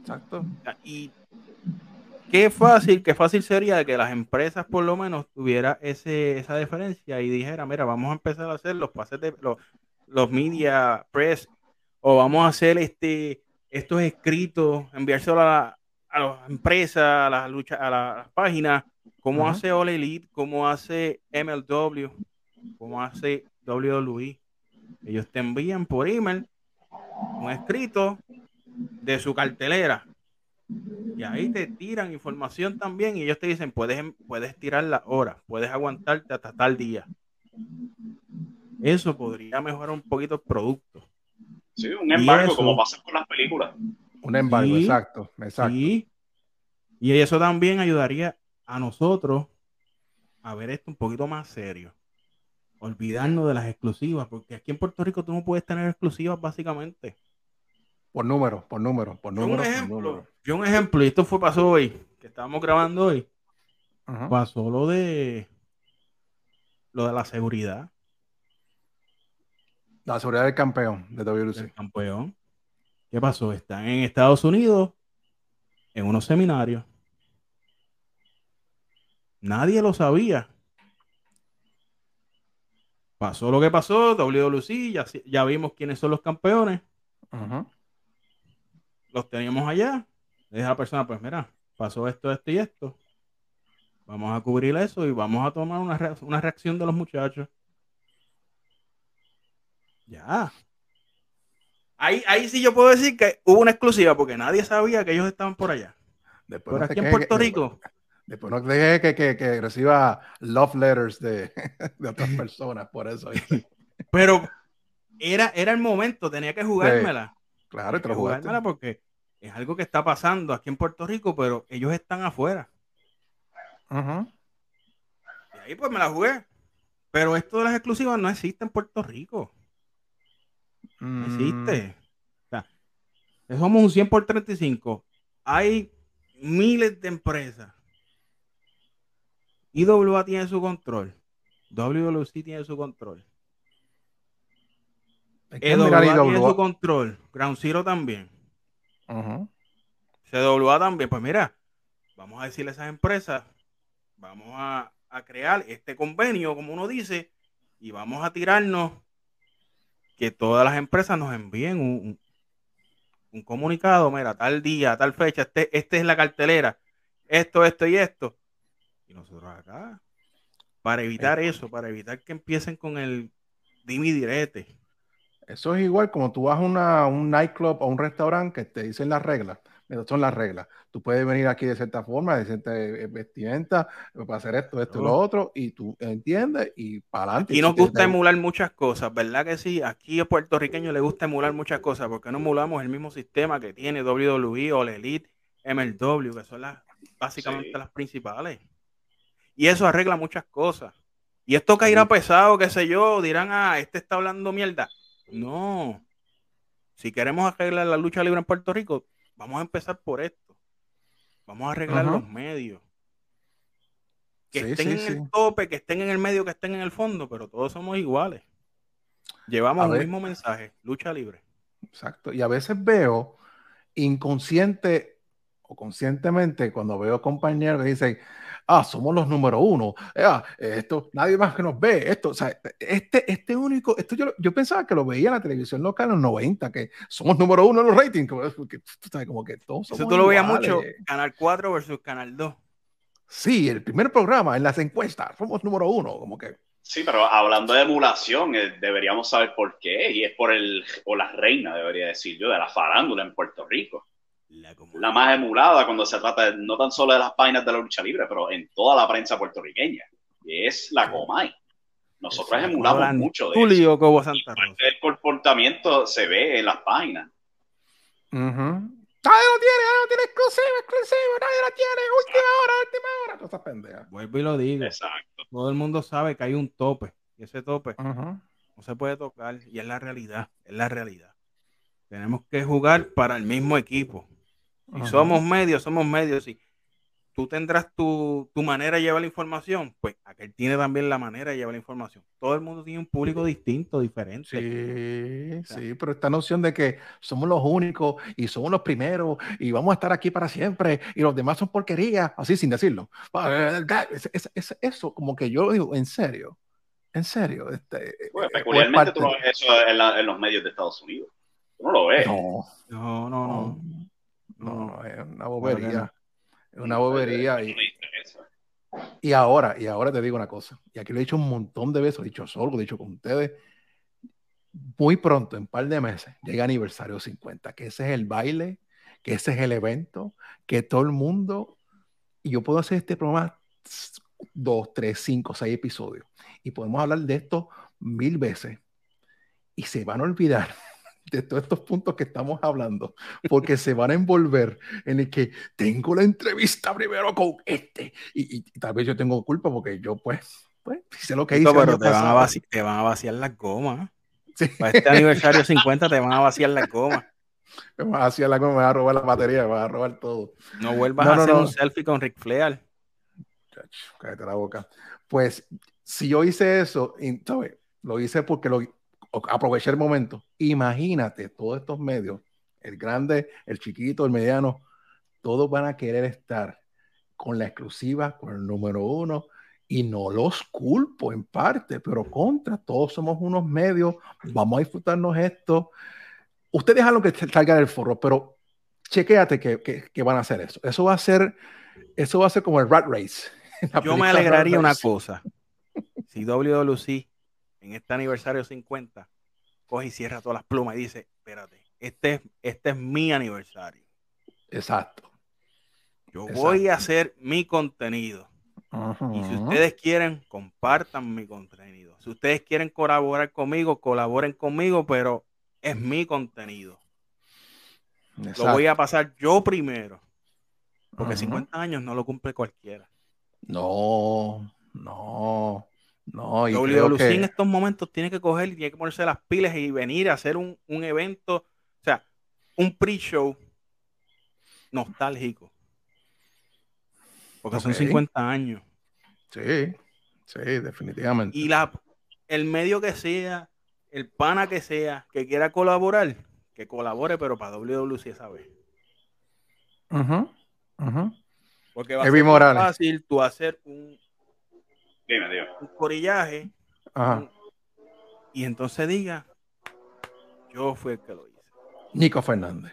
S1: Exacto.
S3: Y qué fácil, qué fácil sería que las empresas por lo menos tuviera ese, esa diferencia y dijera, mira, vamos a empezar a hacer los pases de los, los media press o vamos a hacer este estos escritos, enviárselo a, a las empresas, a las luchas, a las páginas, como hace All Elite, como hace MLW, como hace WWE. Ellos te envían por email un escrito de su cartelera. Y ahí te tiran información también y ellos te dicen, puedes, puedes tirar la hora, puedes aguantarte hasta tal día. Eso podría mejorar un poquito el producto.
S4: Sí, un embargo como pasa con las películas.
S1: Un embargo, exacto, exacto.
S3: Y eso también ayudaría a nosotros a ver esto un poquito más serio. Olvidarnos de las exclusivas, porque aquí en Puerto Rico tú no puedes tener exclusivas básicamente.
S1: Por número, por número, por número.
S3: Yo un ejemplo, Yo un ejemplo y esto fue pasó hoy, que estábamos grabando hoy. Pasó lo de lo de la seguridad.
S1: La seguridad del campeón de WLC. El
S3: campeón. ¿Qué pasó? Están en Estados Unidos en unos seminarios. Nadie lo sabía. Pasó lo que pasó, WLC, ya, ya vimos quiénes son los campeones. Los teníamos allá. Le dije a la persona, pues mira, pasó esto, esto y esto. Vamos a cubrir eso y vamos a tomar una, una reacción de los muchachos. Ya. Ahí, ahí sí yo puedo decir que hubo una exclusiva porque nadie sabía que ellos estaban por allá. Después Pero aquí en Puerto Rico.
S1: Después no deje que, que, que, reciba love letters de, de otras personas, por eso.
S3: Pero era, era el momento, tenía que jugármela.
S1: claro,
S3: y te lo jugármela porque es algo que está pasando aquí en Puerto Rico, pero ellos están afuera. Y ahí pues me la jugué. Pero esto de las exclusivas no existe en Puerto Rico. No existe. Mm. O sea, somos un 100 por 35. Hay miles de empresas. IWA tiene su control. WWC tiene su control. EWA tiene su control. Ground Zero también. CWA también. Pues mira, vamos a decirle a esas empresas, vamos a, a crear este convenio, como uno dice, y vamos a tirarnos que todas las empresas nos envíen un, un, comunicado, mira, tal día, tal fecha, este, este es la cartelera, esto, esto y esto. Y nosotros acá, para evitar eso, para evitar que empiecen con el dimi direte.
S1: Eso es igual como tú vas a un nightclub o un restaurante que te dicen las reglas son las reglas. Tú puedes venir aquí de cierta forma, de cierta eh, vestimenta, para hacer esto, esto y lo otro, y tú entiendes y para adelante.
S3: Y nos gusta emular muchas cosas, ¿verdad que sí? Aquí a puertorriqueños le gusta emular muchas cosas, porque no emulamos el mismo sistema que tiene WWE o la Elite, MLW, que son las básicamente las principales. Y eso arregla muchas cosas. Y esto caerá pesado, qué sé yo, dirán, ah, este está hablando mierda. No. Si queremos arreglar la lucha libre en Puerto Rico, Vamos a empezar por esto. Vamos a arreglar los medios. Que estén en el tope, que estén en el medio, que estén en el fondo, pero todos somos iguales. Llevamos el mismo mensaje, lucha libre.
S1: Exacto. Y a veces veo inconsciente o conscientemente cuando veo compañeros que dicen, ah, somos los número uno, ah, esto, nadie más que nos ve, esto, o sea, este, este único, esto yo, yo pensaba que lo veía en la televisión local en los 90, que somos número uno en los ratings, como, que, como que todos
S3: Eso tú lo veías mucho, Canal 4 versus Canal 2.
S1: Sí, el primer programa en las encuestas, somos número uno, como que...
S4: Sí, pero hablando de emulación, eh, deberíamos saber por qué, y es por el, o la reina, debería decir yo, de la farándula en Puerto Rico la, más emulada cuando se trata no tan solo de las páginas de la lucha libre, pero en toda la prensa puertorriqueña, y es la Comay. Nosotros emulamos mucho de
S3: Julio Cobo Santa
S4: El comportamiento se ve en las páginas.
S1: Nadie lo tiene, nadie lo tiene exclusivo, exclusivo, nadie lo tiene, última hora, última hora, todas esas pendejas.
S3: Vuelvo y lo digo.
S4: Exacto.
S3: Todo el mundo sabe que hay un tope, y ese tope no se puede tocar, y es la realidad, es la realidad. Tenemos que jugar para el mismo equipo. Si somos medios, somos medios. Y tú tendrás tu, manera de llevar la información, pues aquel tiene también la manera de llevar la información. Todo el mundo tiene un público distinto, diferente.
S1: Sí, sí, pero esta noción de que somos los únicos y somos los primeros y vamos a estar aquí para siempre y los demás son porquería, así sin decirlo. Es, eso, como que yo digo, en serio, en serio. Este,
S4: bueno, peculiarmente tú no ves eso en, los medios de Estados Unidos. Tú no lo ves.
S3: No, no, no. no.
S1: No, no es una bobería. Es una bobería. Y, y ahora, y ahora te digo una cosa, y aquí lo he dicho un montón de veces, lo he dicho solo, lo he dicho con ustedes, muy pronto, en un par de meses, llega aniversario 50, que ese es el baile, que ese es el evento, que todo el mundo, y yo puedo hacer este programa dos, tres, cinco, seis episodios, y podemos hablar de esto mil veces, y se van a olvidar de todos estos puntos que estamos hablando, porque se van a envolver en el que tengo la entrevista primero con este, y, tal vez yo tengo culpa porque yo pues, pues sé lo que hice.
S3: Pero te van, a vaciar, te van, a vaciar, las gomas. Para este aniversario 50 te van a vaciar las gomas.
S1: Me van a vaciar las gomas, me van a robar la batería, me van a robar todo.
S3: No vuelvas a hacer un selfie con Rick Flair.
S1: Cállate la boca. Pues si yo hice eso, ¿sabes? lo hice porque lo, aproveché el momento. Imagínate todos estos medios, el grande, el chiquito, el mediano, todos van a querer estar con la exclusiva, con el número uno, y no los culpo en parte, pero contra, todos somos unos medios, vamos a disfrutarnos esto. Ustedes lo que salga del foro, pero chequéate que, que, van a hacer eso. Eso va a ser, eso va a ser como el Rat Race.
S3: Yo me alegraría una cosa. Si WWC en este aniversario 50, coge y cierra todas las plumas y dice, espérate, este es, este es mi aniversario.
S1: Exacto.
S3: Yo voy a hacer mi contenido. y si ustedes quieren, compartan mi contenido. Si ustedes quieren colaborar conmigo, colaboren conmigo, pero es mi contenido. Lo voy a pasar yo primero. Porque 50 años no lo cumple cualquiera.
S1: No, no. No, y
S3: en estos momentos tiene que coger y tiene que ponerse las pilas y venir a hacer un, evento, o sea, un pre-show nostálgico. Porque son 50 años.
S1: Sí, sí, definitivamente.
S3: Y la, el medio que sea, el pana que sea, que quiera colaborar, que colabore, pero para WWC esa vez. Porque va a ser fácil tú hacer un, un corillaje. Y entonces diga, yo fui el que lo hice.
S1: Nico Fernández.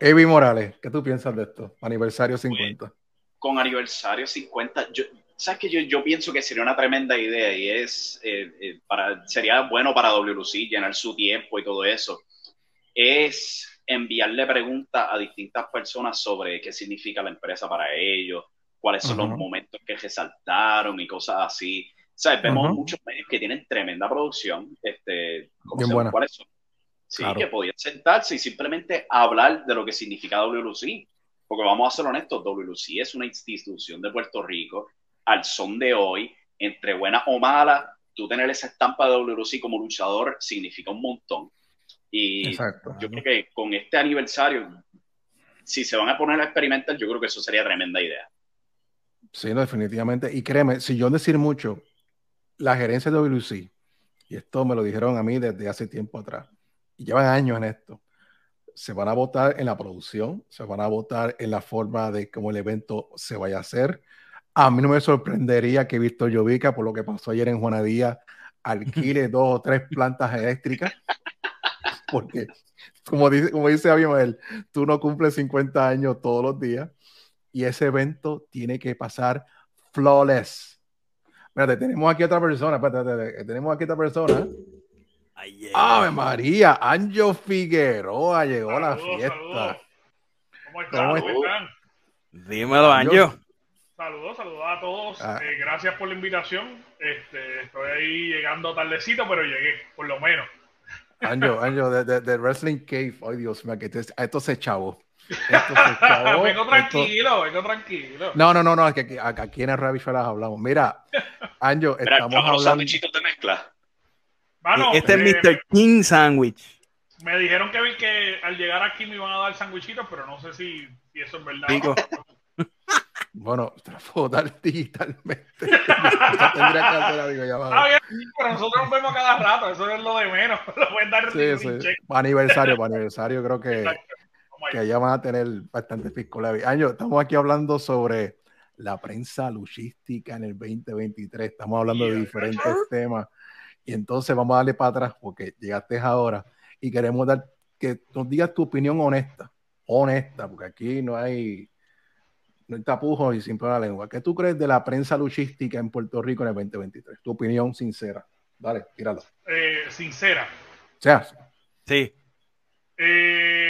S1: Evi Morales, ¿qué tú piensas de esto? Aniversario 50.
S4: Con aniversario 50, yo, sabes que yo, yo, pienso que sería una tremenda idea y es eh, eh, para, sería bueno para WC llenar su tiempo y todo eso. Es enviarle preguntas a distintas personas sobre qué significa la empresa para ellos, cuáles son los momentos que resaltaron y cosas así. O vemos muchos medios que tienen tremenda producción, este,
S1: Bien
S4: cuáles son. Sí, que podían sentarse y simplemente hablar de lo que significa WLC. Porque vamos a ser honestos, WLC es una institución de Puerto Rico al son de hoy, entre buena o mala, tú tener esa estampa de WLC como luchador significa un montón. Y yo creo que con este aniversario, si se van a poner a experimentar, yo creo que eso sería tremenda idea.
S1: Sí, no, definitivamente. Y créeme, si yo decir mucho, la gerencia de WC, y esto me lo dijeron a mí desde hace tiempo atrás, y llevan años en esto, se van a votar en la producción, se van a votar en la forma de cómo el evento se vaya a hacer. A mí no me sorprendería que Víctor Llovica, por lo que pasó ayer en Juanadía, alquile dos o tres plantas eléctricas, porque como dice, como dice Abimael, tú no cumples 50 años todos los días y ese evento tiene que pasar flawless. Espérate, tenemos aquí otra persona. Espérate, tenemos aquí otra persona. ¡Ave María! Anjo Figueroa llegó a la fiesta.
S5: ¿Cómo están? ¿Cómo están?
S3: Dímelo, Anjo.
S5: Saludos, saludos a todos. Ah. Eh, gracias por la invitación. Este, estoy ahí llegando tardecito, pero llegué, por lo menos.
S1: Anjo, Anjo, de, de, Wrestling Cave. Ay, Dios mío, que esto se chavo.
S5: Vengo tranquilo, vengo tranquilo.
S1: No, no, no, no, aquí, aquí en el Rabbit hablamos. Mira, Anjo, estamos hablando.
S4: de mezcla.
S3: este es Mr. Eh, King Sandwich.
S5: Me dijeron que, que al llegar aquí me iban a dar sandwichitos, pero no sé si, si eso es verdad.
S1: Bueno, te puedo dar digitalmente. tendría
S5: que hacer. Ah, bien, pero nosotros nos vemos cada rato, eso es lo de menos. Lo pueden dar
S1: sí, sí. Para aniversario, para aniversario, creo que, que allá van a tener bastante fisco Año, estamos aquí hablando sobre la prensa luchística en el 2023. Estamos hablando de diferentes temas. Y entonces vamos a darle para atrás porque llegaste ahora y queremos dar que nos digas tu opinión honesta. Honesta, porque aquí no hay no hay tapujos y sin la lengua. ¿Qué tú crees de la prensa luchística en Puerto Rico en el 2023? Tu opinión sincera. Dale, tíralo.
S5: Eh, sincera.
S1: sea.
S3: Sí.
S5: Eh,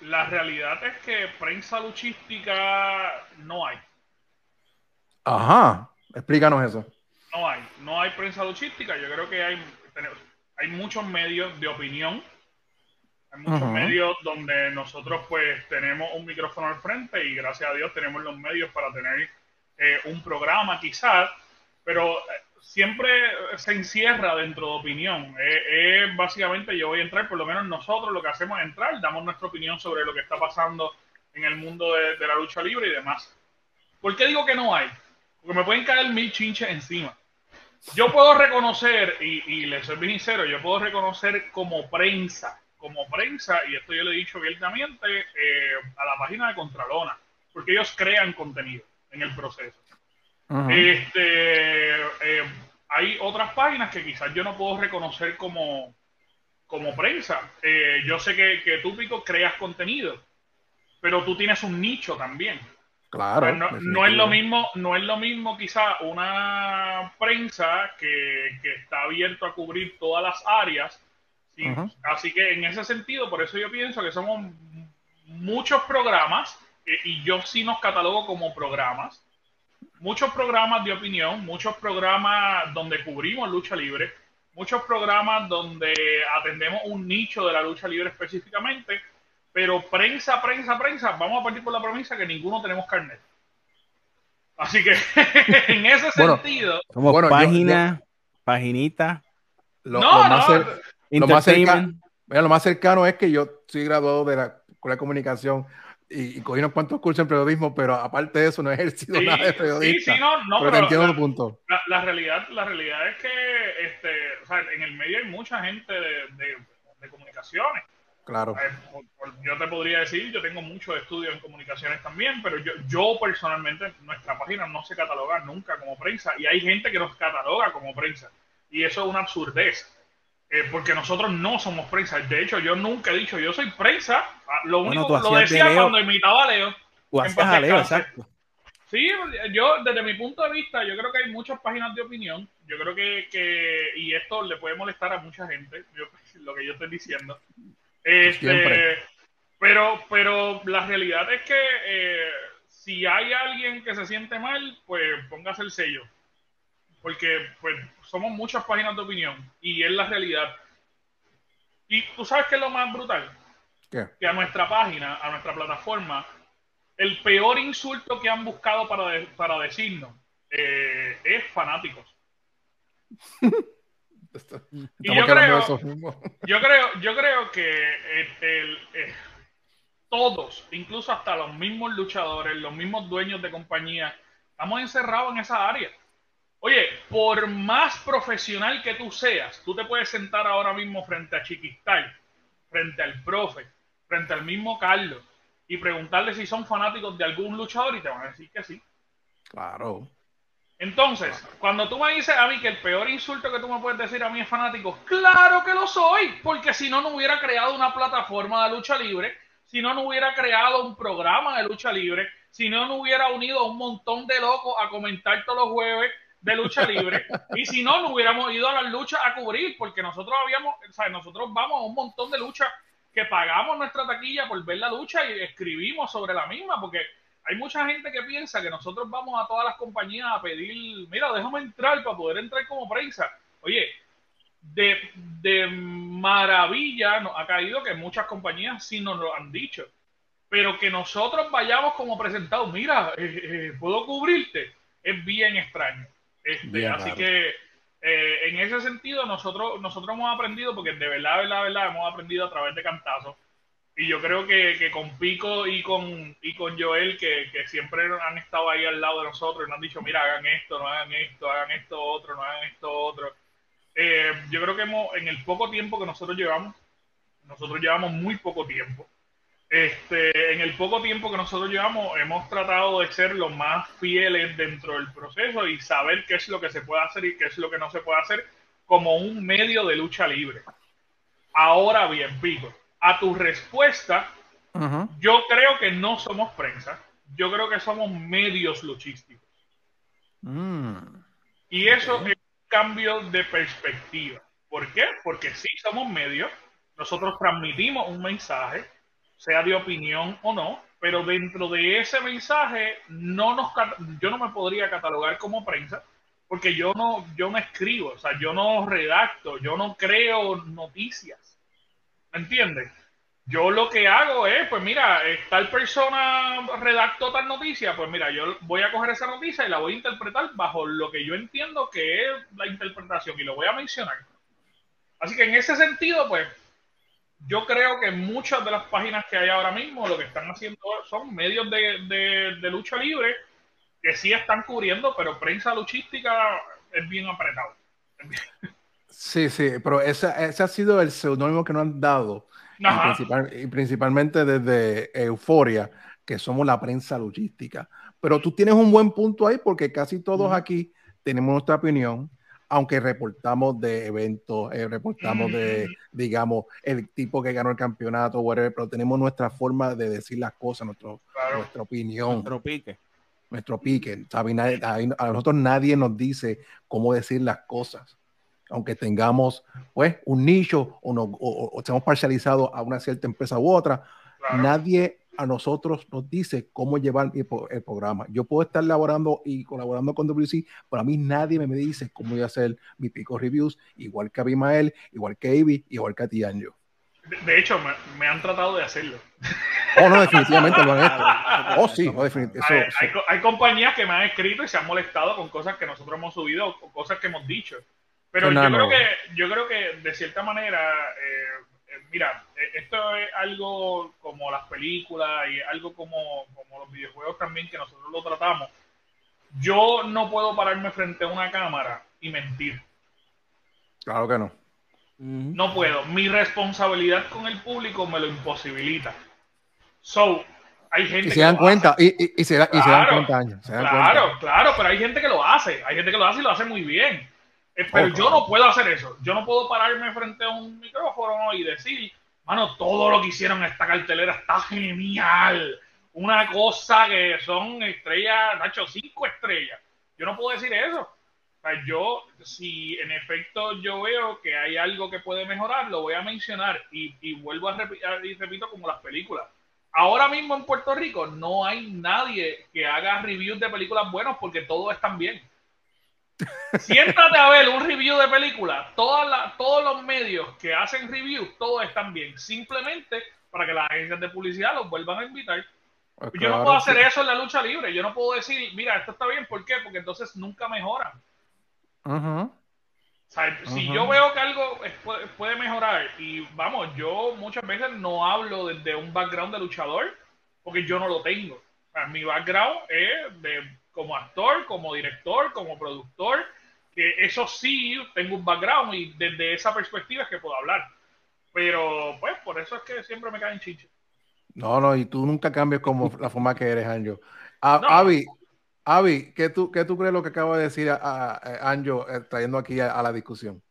S5: la realidad es que prensa luchística no hay.
S1: Ajá. Explícanos eso.
S5: No hay. No hay prensa luchística. Yo creo que hay, hay muchos medios de opinión hay muchos medios donde nosotros pues tenemos un micrófono al frente y gracias a Dios tenemos los medios para tener eh, un programa quizás, pero eh, siempre se encierra dentro de opinión. Eh, básicamente yo voy a entrar, por lo menos nosotros lo que hacemos es entrar, damos nuestra opinión sobre lo que está pasando en el mundo de, la lucha libre y demás. ¿Por qué digo que no hay? Porque me pueden caer mil chinches encima. Yo puedo reconocer, y, y les soy bien sincero, yo puedo reconocer como prensa como prensa, y esto yo le he dicho abiertamente, eh, a la página de Contralona, porque ellos crean contenido en el proceso. Este, eh, hay otras páginas que quizás yo no puedo reconocer como, como prensa. Eh, yo sé que, que tú, Pico, creas contenido, pero tú tienes un nicho también.
S1: Claro.
S5: no, no, es lo mismo, no es lo mismo quizá una prensa que, que, está abierto a cubrir todas las áreas Así que en ese sentido, por eso yo pienso que somos muchos programas, eh, y yo sí nos catalogo como programas, muchos programas de opinión, muchos programas donde cubrimos lucha libre, muchos programas donde atendemos un nicho de la lucha libre específicamente, pero prensa, prensa, prensa, vamos a partir por la premisa que ninguno tenemos carnet. Así que en ese sentido...
S3: Como bueno, página, paginita.
S5: no, no,
S1: lo más, cercano, lo más cercano es que yo soy graduado de la Escuela de Comunicación y, y, cogí unos cuantos cursos en periodismo, pero aparte de eso no he ejercido nada de periodista.
S5: Sí, sí, no, no,
S1: pero, entiendo el punto.
S5: La, realidad, la realidad es que este, o sea, en el medio hay mucha gente de, de, comunicaciones.
S1: Claro.
S5: yo te podría decir, yo tengo mucho estudio en comunicaciones también, pero yo, yo personalmente, nuestra página no se cataloga nunca como prensa y hay gente que nos cataloga como prensa y eso es una absurdez. Eh, porque nosotros no somos prensa. De hecho, yo nunca he dicho yo soy prensa. Ah, lo único que lo decía cuando imitaba a Leo.
S3: a Leo, exacto.
S5: Sí, yo desde mi punto de vista, yo creo que hay muchas páginas de opinión. Yo creo que, que y esto le puede molestar a mucha gente, lo que yo estoy diciendo. Este, pero, pero la realidad es que eh, si hay alguien que se siente mal, pues póngase el sello porque pues somos muchas páginas de opinión y es la realidad. Y tú sabes qué es lo más brutal? Que a nuestra página, a nuestra plataforma, el peor insulto que han buscado para, para decirnos eh, es fanáticos. y yo creo, yo creo, yo creo que eh, todos, incluso hasta los mismos luchadores, los mismos dueños de compañía, estamos encerrados en esa área. Oye, por más profesional que tú seas, tú te puedes sentar ahora mismo frente a Chiquistal, frente al profe, frente al mismo Carlos, y preguntarle si son fanáticos de algún luchador y te van a decir que sí.
S1: Claro.
S5: Entonces, cuando tú me dices a mí que el peor insulto que tú me puedes decir a mí es fanático, claro que lo soy, porque si no, no hubiera creado una plataforma de lucha libre, si no, no hubiera creado un programa de lucha libre, si no, no hubiera unido a un montón de locos a comentar todos los jueves de lucha libre. Y si no, no hubiéramos ido a las luchas a cubrir, porque nosotros habíamos, o sea, nosotros vamos a un montón de luchas que pagamos nuestra taquilla por ver la lucha y escribimos sobre la misma, porque hay mucha gente que piensa que nosotros vamos a todas las compañías a pedir, mira, déjame entrar para poder entrar como prensa. Oye, de, de maravilla nos ha caído que muchas compañías sí nos lo han dicho, pero que nosotros vayamos como presentados, mira, eh, eh, puedo cubrirte, es bien extraño. Este, así que eh, en ese sentido nosotros, nosotros hemos aprendido, porque de verdad, de verdad, de verdad hemos aprendido a través de cantazos, Y yo creo que, con Pico y con, y con Joel, que, siempre han estado ahí al lado de nosotros y nos han dicho, mira, hagan esto, no hagan esto, hagan esto otro, no hagan esto otro. Eh, yo creo que hemos, en el poco tiempo que nosotros llevamos, nosotros llevamos muy poco tiempo, este, en el poco tiempo que nosotros llevamos, hemos tratado de ser los más fieles dentro del proceso y saber qué es lo que se puede hacer y qué es lo que no se puede hacer como un medio de lucha libre. Ahora bien, Pico, a tu respuesta, yo creo que no somos prensa, yo creo que somos medios luchísticos. Mm. Y eso es un cambio de perspectiva. ¿Por qué? Porque sí somos medios, nosotros transmitimos un mensaje, sea de opinión o no, pero dentro de ese mensaje no nos, yo no me podría catalogar como prensa porque yo no, yo no escribo, o sea, yo no redacto, yo no creo noticias. ¿Me entiendes? Yo lo que hago es, pues mira, tal persona redactó tal noticia, pues mira, yo voy a coger esa noticia y la voy a interpretar bajo lo que yo entiendo que es la interpretación y lo voy a mencionar. Así que en ese sentido, pues, yo creo que muchas de las páginas que hay ahora mismo lo que están haciendo son medios de, de lucha libre que sí están cubriendo, pero prensa luchística es bien apretado.
S1: Sí, sí, pero ese, ese ha sido el seudónimo que nos han dado. Y, principalmente desde Euforia, que somos la prensa logística. Pero tú tienes un buen punto ahí porque casi todos aquí tenemos nuestra opinión, aunque reportamos de eventos, eh, reportamos de, digamos, el tipo que ganó el campeonato, whatever, pero tenemos nuestra forma de decir las cosas, nuestro, nuestra opinión.
S3: Nuestro pique.
S1: Nuestro pique. A, a nosotros nadie nos dice cómo decir las cosas aunque tengamos pues un nicho o, no, o, estemos parcializados a una cierta empresa u otra, nadie a nosotros nos dice cómo llevar el, programa. Yo puedo estar laborando y colaborando con WC, pero a mí nadie me dice cómo voy a hacer mi pico reviews, igual que a Abimael, igual que Ivy, igual que a Tianjo.
S5: De, hecho, me, han tratado de hacerlo.
S1: Oh, no, definitivamente lo han hecho. Oh, sí, no, definitivamente.
S5: Hay, hay, compañías que me han escrito y se han molestado con cosas que nosotros hemos subido o cosas que hemos dicho. Pero yo, creo que, yo creo que de cierta manera, eh, mira, eh, esto es algo como las películas y algo como, como los videojuegos también que nosotros lo tratamos. Yo no puedo pararme frente a una cámara y mentir.
S1: Claro que no.
S5: No puedo. Mi responsabilidad con el público me lo imposibilita. So, hay gente
S1: y se dan cuenta, y, se, dan cuenta
S5: claro, claro, pero hay gente que lo hace. Hay gente que lo hace y lo hace muy bien. Eh, pero yo no puedo hacer eso. Yo no puedo pararme frente a un micrófono y decir, mano, todo lo que hicieron en esta cartelera está genial. Una cosa que son estrellas, Nacho, cinco estrellas. Yo no puedo decir eso. O sea, yo, si en efecto yo veo que hay algo que puede mejorar, lo voy a mencionar y, vuelvo a repetir, y repito como las películas. Ahora mismo en Puerto Rico no hay nadie que haga reviews de películas buenas porque todo están bien. Siéntate a ver un review de película. Todas todos los medios que hacen reviews, todos están bien. Simplemente para que las agencias de publicidad los vuelvan a invitar. Pues yo no puedo hacer eso en la lucha libre. Yo no puedo decir, mira, esto está bien. ¿Por qué? Porque entonces nunca mejora. si yo veo que algo puede mejorar, y vamos, yo muchas veces no hablo desde un background de luchador, porque yo no lo tengo. mi background es de como actor, como director, como productor, que eso sí, tengo un background y desde esa perspectiva es que puedo hablar. Pero pues por eso es que siempre me caen chiches.
S1: No, no, y tú nunca cambias como la forma que eres, Anjo. Avi, Avi, ¿qué tú, ¿qué tú crees lo que acaba de decir a, Anjo eh, trayendo aquí a la discusión?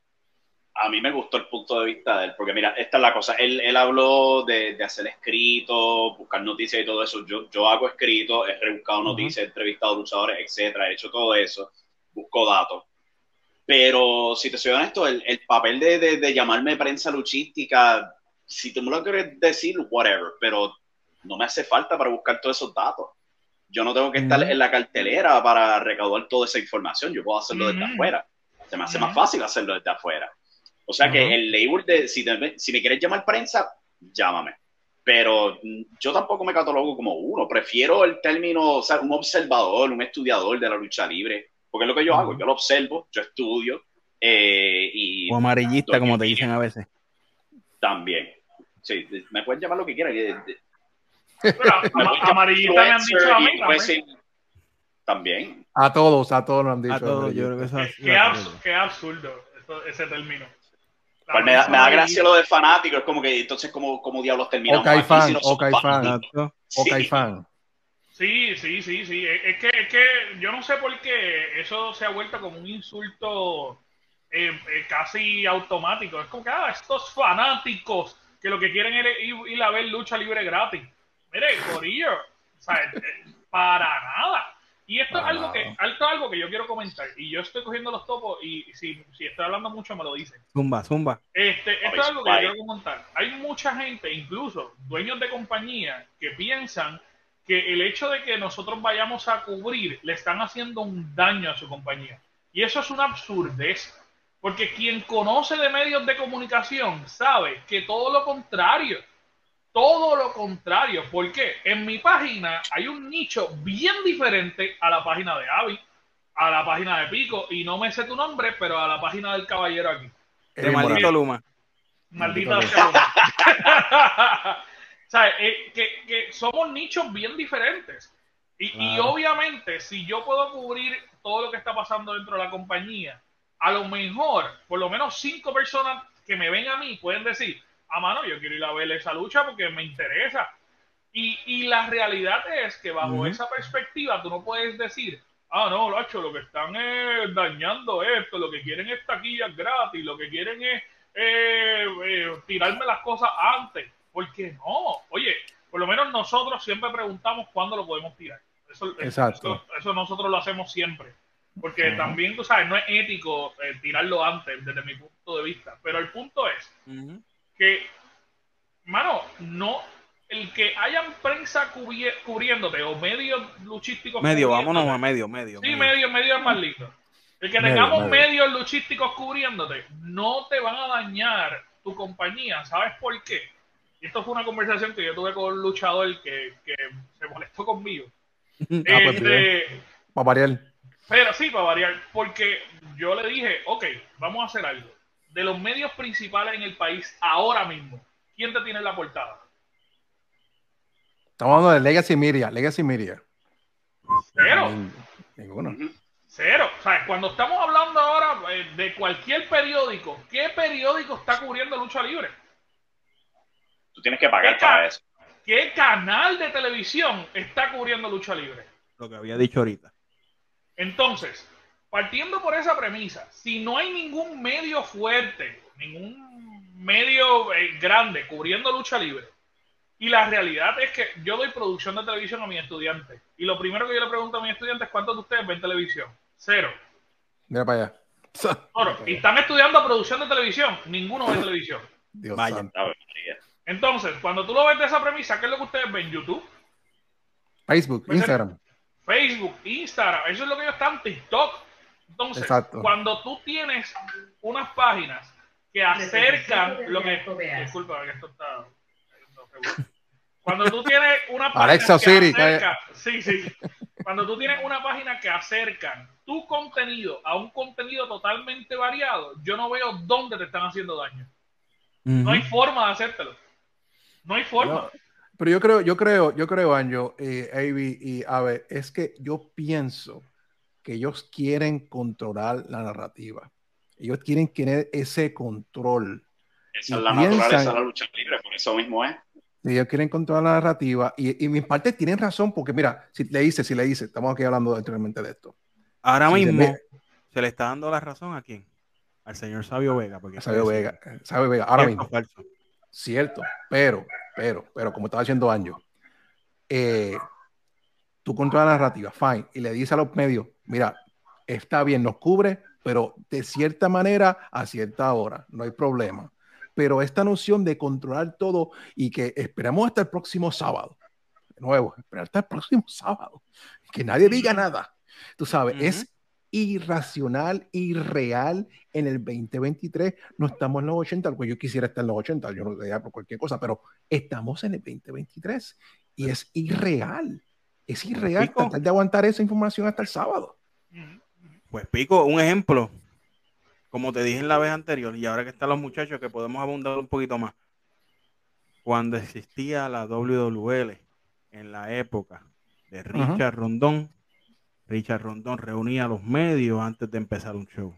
S4: A mí me gustó el punto de vista de él, porque mira, esta es la cosa, él, él habló de, de, hacer escritos, buscar noticias y todo eso, yo, yo hago escritos, he rebuscado noticias, he entrevistado luchadores, etcétera, he hecho todo eso, busco datos. Pero si te soy honesto, el, el papel de, de, de, llamarme prensa luchística, si tú me lo quieres decir, whatever, pero no me hace falta para buscar todos esos datos. Yo no tengo que estar en la cartelera para recaudar toda esa información, yo puedo hacerlo desde afuera. Se me hace más fácil hacerlo desde afuera. O sea que el label de, si, si me quieres llamar prensa, llámame. Pero yo tampoco me catalogo como uno. Prefiero el término, o sea, un observador, un estudiador de la lucha libre. Porque es lo que yo hago. Yo lo observo, yo estudio. Eh, y
S3: o amarillista, como te dicen a veces.
S4: También. Sí, me pueden llamar lo que quieran.
S5: Pero a, amarillita me han dicho a mí también.
S4: también.
S1: A todos, a todos lo han dicho.
S3: A todos, yo creo que eso
S5: qué, absurdo, qué absurdo ese término.
S4: Pues me, da, me, da, gracia lo de fanático, es como que entonces como, como diablos terminamos
S1: okay, fan,
S4: si no
S1: okay, fan, okay, fan.
S5: Sí, sí, sí, sí. Es que, es que yo no sé por qué eso se ha vuelto como un insulto eh, eh, casi automático. Es como que, ah, estos fanáticos que lo que quieren es ir, a ver lucha libre gratis. Mire, Corillo, o sea, eh, para nada. Y esto es algo que, esto es algo que yo quiero comentar. Y yo estoy cogiendo los topos y si, si estoy hablando mucho me lo dicen.
S3: Zumba, zumba.
S5: Este, esto es algo que yo quiero comentar. Hay mucha gente, incluso dueños de compañía, que piensan que el hecho de que nosotros vayamos a cubrir le están haciendo un daño a su compañía. Y eso es una absurdez. Porque quien conoce de medios de comunicación sabe que todo lo contrario, todo lo contrario. ¿Por qué? En mi página hay un nicho bien diferente a la página de Avi, a la página de Pico, y no me sé tu nombre, pero a la página del caballero aquí.
S3: De maldito Luma.
S5: Maldita Luma. ¿Sabes? Eh, que, somos nichos bien diferentes. Y, obviamente, si yo puedo cubrir todo lo que está pasando dentro de la compañía, a lo mejor, por lo menos cinco personas que me ven a mí pueden decir, ah, mano, yo quiero ir a ver esa lucha porque me interesa. Y, la realidad es que bajo esa perspectiva tú no puedes decir, ah, no, Lacho, lo que están es dañando esto, lo que quieren es taquillas gratis, lo que quieren es eh, eh, tirarme las cosas antes. Porque no, oye, por lo menos nosotros siempre preguntamos cuándo lo podemos tirar. Eso, Exacto. Eso, nosotros lo hacemos siempre. Porque también, tú sabes, no es ético eh, tirarlo antes, desde mi punto de vista. Pero el punto es que, mano, no, el que hayan prensa cubriéndote o medios luchísticos.
S3: Medio, vámonos a medio, medio.
S5: Sí, medio, medio, es más lindo. El que tengamos medios luchísticos cubriéndote, no te van a dañar tu compañía. ¿Sabes por qué? Y esto fue una conversación que yo tuve con un luchador que, que se molestó conmigo. ah, pues
S1: este, para variar.
S5: Pero sí, para variar. Porque yo le dije, ok, vamos a hacer algo. De los medios principales en el país ahora mismo, ¿quién te tiene en la portada?
S1: Estamos hablando de Legacy Media. Legacy Media.
S5: Cero. Ninguno. Cero. O sea, cuando estamos hablando ahora eh, de cualquier periódico, ¿qué periódico está cubriendo lucha libre?
S4: Tú tienes que pagar para eso.
S5: ¿Qué canal de televisión está cubriendo lucha libre?
S3: Lo que había dicho ahorita.
S5: Entonces, partiendo por esa premisa, si no hay ningún medio fuerte, ningún medio eh, grande cubriendo lucha libre, y la realidad es que yo doy producción de televisión a mis estudiantes, y lo primero que yo le pregunto a mis estudiantes es cuántos de ustedes ven televisión. Cero.
S1: Mira para allá.
S5: y están estudiando producción de televisión, ninguno ve televisión. Dios Vaya. Entonces, cuando tú lo ves de esa premisa, ¿qué es lo que ustedes ven? YouTube,
S1: Facebook, Instagram.
S5: Facebook, Instagram, eso es lo que ellos están, TikTok. Entonces, cuando tú tienes unas páginas que acercan lo que. Disculpa, que esto está. Cuando tú tienes una página
S1: Alexa,
S5: que
S1: acerca,
S5: sí, sí. Cuando tú tienes una página que acercan tu contenido a un contenido totalmente variado, yo no veo dónde te están haciendo daño. No hay forma de hacértelo. No hay forma.
S1: pero yo creo, yo creo, yo creo, Anjo, eh, Avi y Ave, es que yo pienso que ellos quieren controlar la narrativa. Ellos quieren tener ese control.
S4: Esa es la naturaleza de la lucha libre, por eso mismo es.
S1: Ellos quieren controlar la narrativa y, y mi parte tienen razón porque mira, si le dice, si le dice, estamos aquí hablando anteriormente de esto.
S3: Ahora mismo se, le está dando la razón a quién? Al señor Sabio Vega. Porque
S1: Sabio Vega, Sabio Vega, ahora mismo. Cierto, pero, pero, pero como estaba diciendo Anjo, eh, tú controlas la narrativa, fine, y le dices a los medios, mira, está bien, nos cubre, pero de cierta manera a cierta hora, no hay problema. Pero esta noción de controlar todo y que esperamos hasta el próximo sábado, de nuevo, esperar hasta el próximo sábado, que nadie diga nada, tú sabes, es irracional, irreal en el 2023. No estamos en los 80, pues yo quisiera estar en los 80, yo no sé por cualquier cosa, pero estamos en el 2023 y es irreal. Es irreal tratar de aguantar esa información hasta el sábado.
S3: Pues Pico, un ejemplo, como te dije en la vez anterior, y ahora que están los muchachos que podemos abundar un poquito más. cuando existía la WWL en la época de Richard Rondón, Richard Rondón reunía a los medios antes de empezar un show.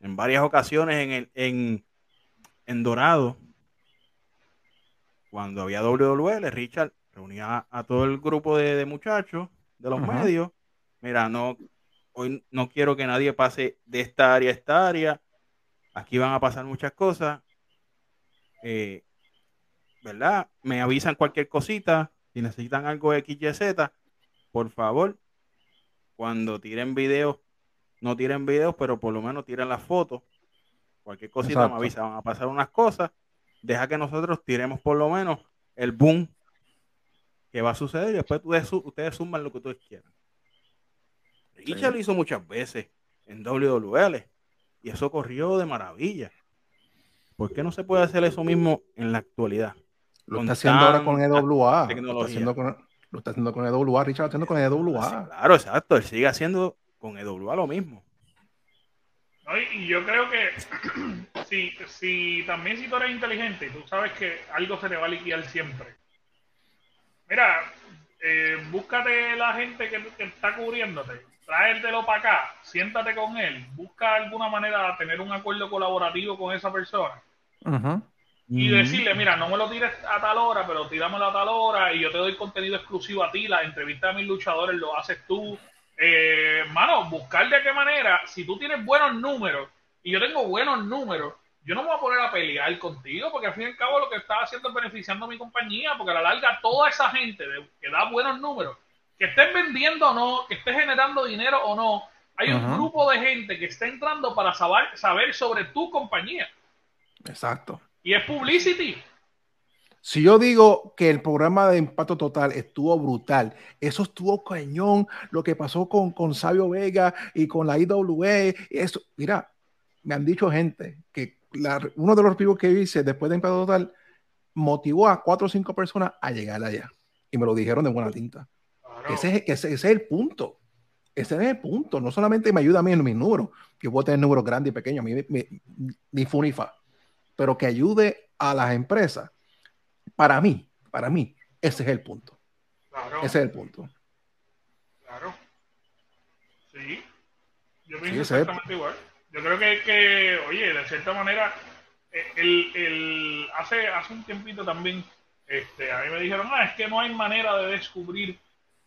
S3: En varias ocasiones en, el, en, en Dorado, cuando había WWL, Richard reunía a, todo el grupo de, muchachos de los medios. Mira, no, hoy no quiero que nadie pase de esta área a esta área. Aquí van a pasar muchas cosas. Eh, ¿Verdad? Me avisan cualquier cosita. Si necesitan algo XYZ, por favor, cuando tiren videos, no tiren videos, pero por lo menos tiren las fotos. Cualquier cosita me avisa, van a pasar unas cosas. Deja que nosotros tiremos por lo menos el boom que va a suceder y después ustedes, suman lo que ustedes quieran. Y ya lo hizo muchas veces en WWL y eso corrió de maravilla. ¿Por qué no se puede hacer eso mismo en la actualidad?
S1: Lo está haciendo ahora con EWA. Lo está haciendo con, lo está haciendo con EWA, Richard está haciendo con EWA.
S3: Claro, exacto, él sigue haciendo con EWA lo mismo.
S5: y yo creo que si, si también si tú eres inteligente, tú sabes que algo se te va a liquidar siempre. Mira, eh, búscate la gente que, que está cubriéndote, tráetelo para acá, siéntate con él, busca alguna manera de tener un acuerdo colaborativo con esa persona. Y decirle, mira, no me lo tires a tal hora, pero tíramelo a tal hora y yo te doy contenido exclusivo a ti, la entrevista a mis luchadores lo haces tú. Eh, mano, buscar de qué manera, si tú tienes buenos números y yo tengo buenos números, yo no me voy a poner a pelear contigo, porque al fin y al cabo lo que estás haciendo es beneficiando a mi compañía, porque a la larga toda esa gente que da buenos números que estés vendiendo o no, que estés generando dinero o no, hay un grupo de gente que está entrando para saber, saber sobre tu compañía.
S1: Exacto.
S5: Y es publicity.
S1: Si yo digo que el programa de Impacto Total estuvo brutal, eso estuvo cañón, lo que pasó con, con Sabio Vega y con la IWE, eso, mira, me han dicho gente que uno de los vivos que hice después de Impacto Total motivó a cuatro o cinco personas a llegar allá. Y me lo dijeron de buena tinta. Ese, es el punto. Ese es el punto. No solamente me ayuda a mí en mis números, que puedo tener números grandes y pequeños, mi, mi, mi funifa, pero que ayude a las empresas. Para mí, para mí, ese es el punto. Ese es el punto.
S5: Claro. Sí. Yo pienso exactamente igual. Yo creo que, que, oye, de cierta manera, eh, el, el, hace, hace un tiempito también, este, a mí me dijeron, ah, es que no hay manera de descubrir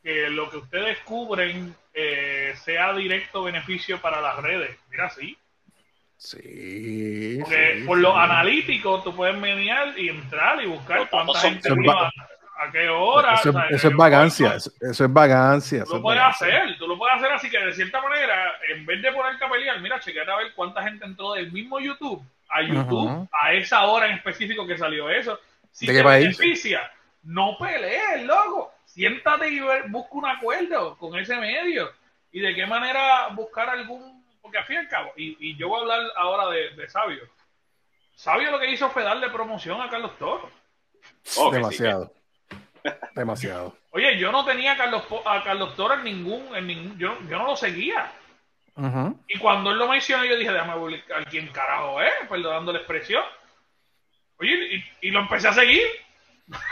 S5: que lo que ustedes cubren eh, sea directo beneficio para las redes. Mira, sí.
S1: Sí.
S5: Porque por lo analítico tú puedes mediar y entrar y buscar cuánta gente a qué hora.
S1: Eso, es vagancia. Eso, es vagancia.
S5: Tú lo puedes hacer. Tú lo puedes hacer así que de cierta manera, en vez de poner a pelear, mira, chequear a ver cuánta gente entró del mismo YouTube a YouTube a esa hora en específico que salió eso. Si te beneficia, no pelees, loco siéntate y busca un acuerdo con ese medio. Y de qué manera buscar algún. Porque al fin y al cabo, y, yo voy a hablar ahora de, Sabio. Sabio lo que hizo fue darle promoción a Carlos Toro.
S1: Demasiado. Demasiado.
S5: Oye, yo no tenía a Carlos, a Carlos Toro en ningún. En ningún yo, yo no lo seguía. Y cuando él lo mencionó, yo dije, déjame publicar quién carajo es, perdonando la expresión. Oye, y, y lo empecé a seguir.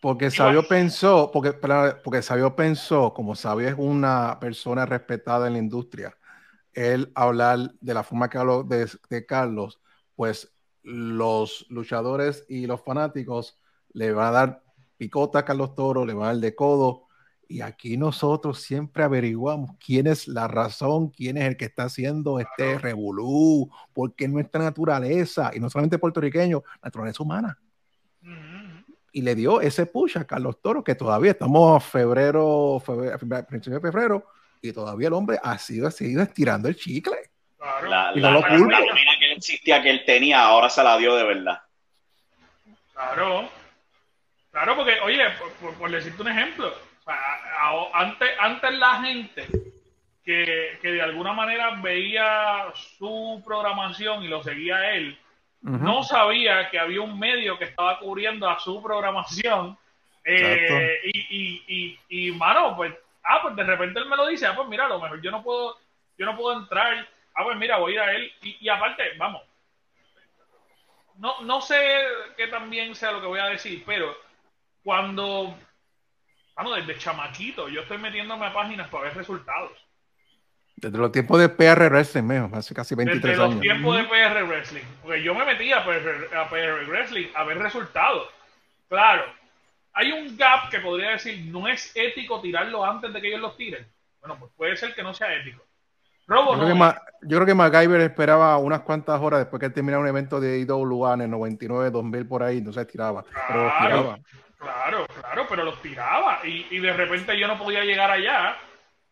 S1: Porque Sabio pensó, porque, porque Sabio pensó, como Sabio es una persona respetada en la industria, él hablar de la forma que habló de, Carlos, pues los luchadores y los fanáticos le van a dar picota a Carlos Toro, le van a dar de codo. Y aquí nosotros siempre averiguamos quién es la razón, quién es el que está haciendo este revolú, porque es nuestra naturaleza, y no solamente puertorriqueño, naturaleza humana y le dio ese push a Carlos Toro, que todavía estamos a febrero, febrero, principio de febrero, y todavía el hombre ha sido, ha seguido estirando el chicle.
S4: La, y la, que existía que él tenía, ahora se la dio de verdad.
S5: Claro. Claro, porque, oye, por, decirte un ejemplo, antes, antes la gente que, que de alguna manera veía su programación y lo seguía él, no sabía que había un medio que estaba cubriendo a su programación. Eh, y, y, y, mano, pues, ah, pues de repente él me lo dice, ah, pues mira, a lo mejor yo no puedo, yo no puedo entrar, ah, pues mira, voy a ir a él. Y, aparte, vamos, no, no sé que también sea lo que voy a decir, pero cuando, bueno, desde chamaquito, yo estoy metiéndome a páginas para ver resultados.
S1: Desde los tiempos de PR Wrestling, mejor, hace casi 23
S5: Desde
S1: años.
S5: los tiempos de PR Wrestling. Porque yo me metí a PR, a PR Wrestling a ver resultados. Claro, hay un gap que podría decir, no es ético tirarlo antes de que ellos los tiren. Bueno, pues puede ser que no sea ético. Robo
S1: Yo creo,
S5: no
S1: que. Ma- yo creo que MacGyver esperaba unas cuantas horas después que terminara un evento de IWA en el 99, 2000 por ahí, no se tiraba. Pero los
S5: Claro.
S1: tiraba.
S5: Claro, claro, pero los tiraba. Y, y de repente yo no podía llegar allá,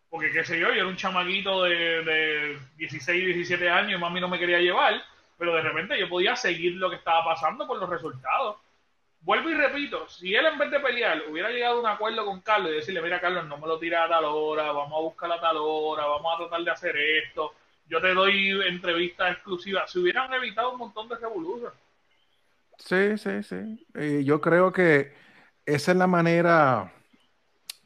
S5: porque qué sé yo, yo era un chamaguito de, de 16, 17 años y mami no me quería llevar, pero de repente yo podía seguir lo que estaba pasando por los resultados. Vuelvo y repito, si él en vez de pelear hubiera llegado a un acuerdo con Carlos y decirle, mira Carlos, no me lo tira a tal hora, vamos a buscar a tal hora, vamos a tratar de hacer esto, yo te doy entrevistas exclusivas, se hubieran evitado un montón de revoluciones.
S1: Sí, sí, sí. Yo creo que esa es la manera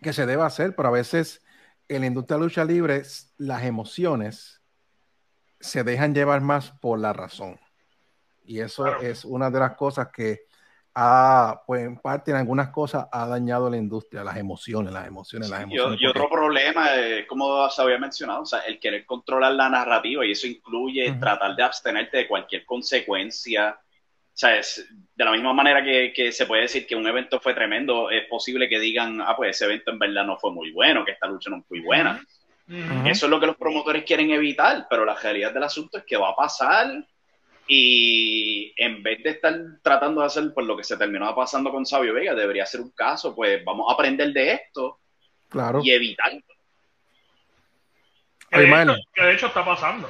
S1: que se debe hacer, pero a veces en la industria de lucha libre las emociones se dejan llevar más por la razón. Y eso
S5: Claro.
S1: es una de las cosas que ha, pues en parte en algunas cosas ha dañado la industria, las emociones, las emociones, las
S4: Y,
S1: emociones.
S4: y otro
S1: porque-
S4: problema, eh, como se había mencionado, o sea, el querer controlar la narrativa y eso incluye tratar de abstenerte de cualquier consecuencia. O sea, es, de la misma manera que, que se puede decir que un evento fue tremendo, es posible que digan, ah, pues ese evento en verdad no fue muy bueno, que esta lucha no fue muy buena. Eso es lo que los promotores quieren evitar, pero la realidad del asunto es que va a pasar y en vez de estar tratando de hacer pues, lo que se terminó pasando con Sabio Vega, debería ser un caso, pues vamos a aprender de esto
S1: Claro.
S4: y evitar.
S5: Que de, hecho, que de hecho está pasando.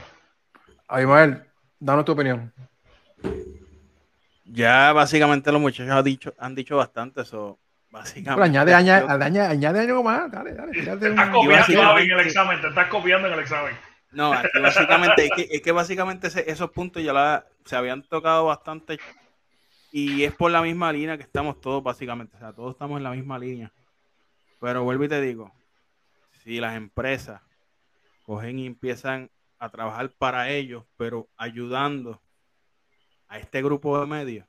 S1: Aymar, danos tu opinión.
S3: Ya básicamente los muchachos han dicho, han dicho bastante eso.
S1: Pero añade, añade, añade, añade algo más. Dale, dale.
S5: Te estás copiando en el examen, te estás copiando en el examen.
S3: No, aquí básicamente, es que, es que básicamente ese- esos puntos ya la- se habían tocado bastante y es por la misma línea que estamos todos básicamente, o sea, todos estamos en la misma línea. Pero vuelvo y te digo, si las empresas cogen y empiezan a trabajar para ellos, pero ayudando a este grupo de medios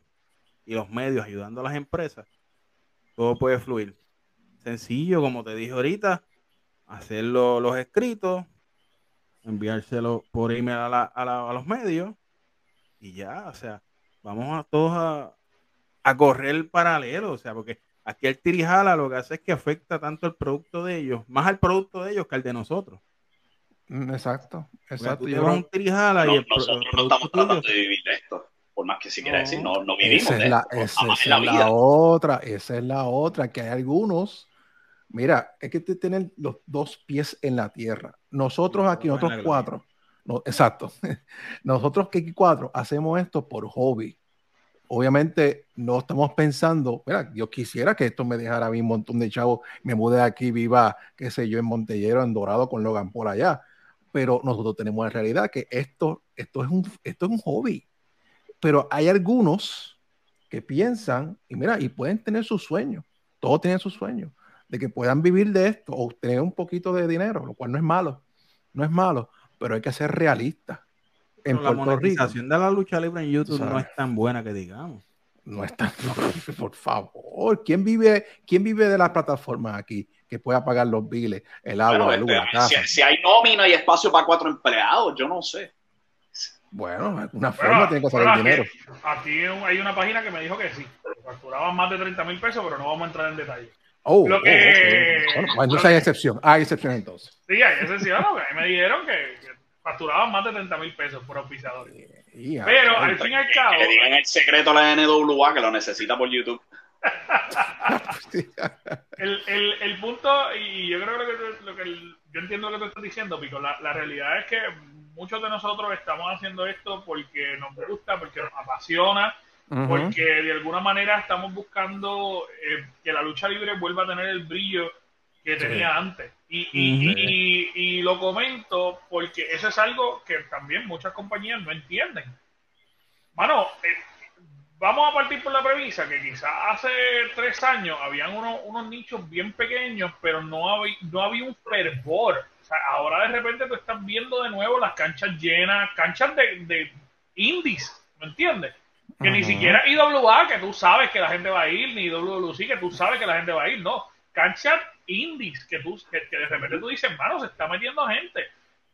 S3: y los medios ayudando a las empresas, todo puede fluir. Sencillo, como te dije ahorita, hacer lo- los escritos, enviárselo por email a, la- a la- a los medios y ya, o sea, vamos a todos a, a correr paralelo, o sea, porque aquí el tirijala lo que hace es que afecta tanto el producto de ellos, más al producto de ellos que al de nosotros.
S1: Mm, Exacto, exacto.
S3: tú
S1: Yo
S3: te vas a
S1: creo-
S3: un tirijala y el, el
S4: nosotros no estamos tratando
S3: tuyo-
S4: de vivir esto, por más que si quiera
S3: No.
S4: decir, no, no vivimos
S1: Esa es la,
S4: esto,
S1: esa es
S4: la
S1: la
S4: vida.
S1: otra, esa es la otra, que hay algunos, mira, hay que te- tener los dos pies en la tierra. Nosotros aquí, nosotros
S3: la
S1: cuatro, no, exacto, nosotros que cuatro hacemos esto por hobby. Obviamente no estamos pensando, mira, yo quisiera que esto me dejara a mí un montón de chavos, me mudé aquí, viva, qué sé yo, en Montellero, en Dorado, con Logan por allá. Pero nosotros tenemos la realidad que esto, esto, es un, esto es un hobby. Pero hay algunos que piensan, y mira, y pueden tener sus sueños, todos tienen sus sueños, de que puedan vivir de esto o tener un poquito de dinero, lo cual no es malo, no es malo, pero hay que ser realistas. En
S3: la
S1: Puerto Rico
S3: monetización de la lucha libre en YouTube
S1: ¿Sabes?
S3: no es tan buena que digamos.
S1: no está, por favor, ¿quién vive, quién vive de las plataformas aquí que pueda pagar los biles, el agua,
S4: Bueno,
S1: la luz, la
S4: este,
S1: casa?
S4: si, si hay nómina y espacio para cuatro empleados, yo no sé.
S1: Bueno,
S5: Bueno,
S1: forma tiene que salir
S5: bueno,
S1: dinero.
S5: aquí, aquí hay una página que me dijo que sí. que Facturaban más de 30 mil pesos, pero no vamos a entrar en detalle.
S1: Oh,
S5: lo
S1: oh,
S5: que-
S1: ok. Bueno, pues entonces hay excepción, hay excepción entonces.
S5: Sí, hay excepción, ¿no? A mí me dijeron que, que facturaban más de 30 mil pesos por auspiciadores.
S1: Y, ah,
S5: Pero al fin y al cabo,
S4: Que digan el secreto a la NWA que lo necesita por YouTube.
S5: el, el, el punto, y yo creo que lo que, lo que el- yo entiendo lo que tú estás diciendo, Pico, la, la realidad es que muchos de nosotros estamos haciendo esto porque nos gusta, porque nos apasiona, porque de alguna manera estamos buscando eh, que la lucha libre vuelva a tener el brillo que tenía antes. Y, y, y- y lo comento porque eso es algo que también muchas compañías no entienden. Mano, eh, vamos a partir por la premisa que quizás hace tres años habían unos, unos nichos bien pequeños, pero no había, no había un fervor. Sea, ahora de repente tú estás viendo de nuevo las canchas llenas, canchas de, de indies, ¿me entiendes? Que ni siquiera IWA, que tú sabes que la gente va a ir, ni WLC, que tú sabes que la gente va a ir, no. Cancha indies, que, tú, que, de repente tú dices, hermano, se está metiendo gente.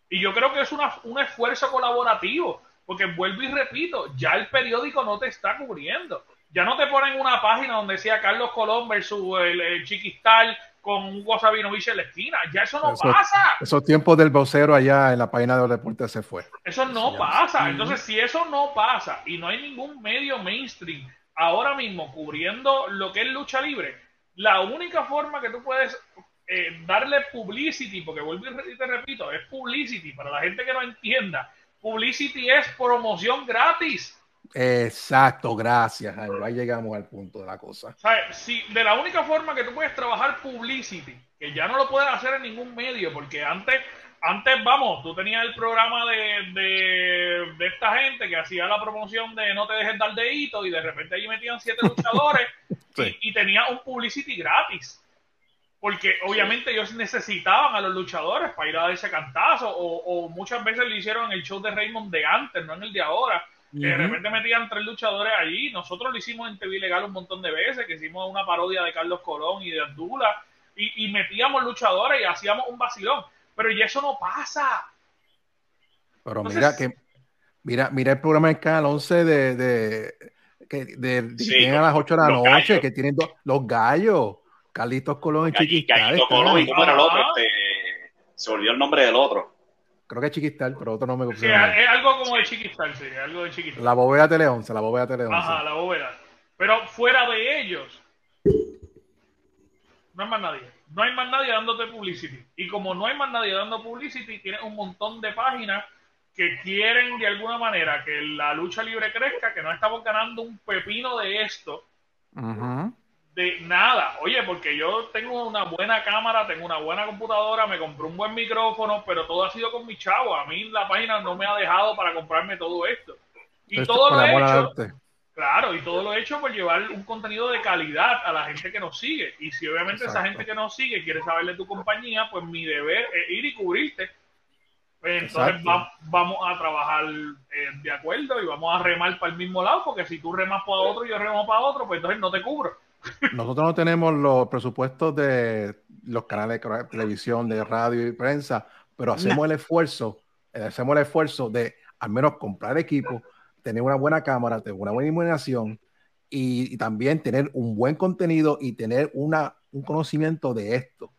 S5: Y yo creo que es una, un esfuerzo colaborativo, porque vuelvo y repito, ya el periódico no te está cubriendo. Ya no te ponen una página donde decía Carlos Colón versus el, Chiquistal con un Sabinovich en la esquina. Ya eso no pasa.
S1: Esos tiempos del vocero allá en la página de los deportes se fue.
S5: Eso no pasa. Entonces, si eso no pasa y no hay ningún medio mainstream ahora mismo cubriendo lo que es lucha libre, la única forma que tú puedes eh, darle publicity, porque vuelvo y te repito, es publicity para la gente que no entienda. Publicity es promoción gratis.
S1: Exacto, gracias. Ahí llegamos al punto de la cosa.
S5: Si de la única forma que tú puedes trabajar publicity, que ya no lo puedes hacer en ningún medio, porque antes, antes vamos, tú tenías el programa de, de, esta gente que hacía la promoción de no te dejes dar dedito y de repente allí metían siete luchadores y, y tenía un publicity gratis porque obviamente ellos necesitaban a los luchadores para ir a dar ese cantazo, o, muchas veces lo hicieron en el show de Raymond de antes, no en el de ahora. De repente metían tres luchadores allí. Nosotros lo hicimos en TV Legal un montón de veces, que hicimos una parodia de Carlos Colón y de Abdullah, y, metíamos luchadores y hacíamos un vacilón. Pero y eso no pasa.
S1: Pero mira que mira, mira el programa de Canal 11 de, de, que de, a las 8 de la noche, que tienen los gallos. Carlitos Colón y Chiquistal.
S4: Carlitos Colón y cómo era el otro, este, se olvidó el nombre del otro.
S1: Creo que es Chiquistal, pero otro no me
S5: Sí, es algo como de Chiquistal, sí, algo de Chiquistal.
S1: La bóveda Teleón, la bóveda Teleón.
S5: Ajá, la bóveda. Pero fuera de ellos, no hay más nadie. No hay más nadie dándote publicity. Y como no hay más nadie dando publicity, tienes un montón de páginas que quieren de alguna manera que la lucha libre crezca, que no estamos ganando un pepino de esto. Ajá de nada. Oye, porque yo tengo una buena cámara, tengo una buena computadora, me compré un buen micrófono, pero todo ha sido con mi chavo. A mí la página no me ha dejado para comprarme todo esto. Y todo lo he hecho. Claro, y todo lo he hecho por llevar un contenido de calidad a la gente que nos sigue. Y si obviamente esa gente que nos sigue quiere saber de tu compañía, pues mi deber es ir y cubrirte. Pues entonces vamos a trabajar eh, de acuerdo y vamos a remar para el mismo lado, porque si tú remas para otro y yo remo para otro, pues entonces no te cubro.
S1: Nosotros no tenemos los presupuestos de los canales de televisión, de radio y prensa, pero hacemos el esfuerzo, eh, hacemos el esfuerzo de al menos comprar equipo, tener una buena cámara, tener una buena iluminación y, también tener un buen contenido y tener una, un conocimiento de esto.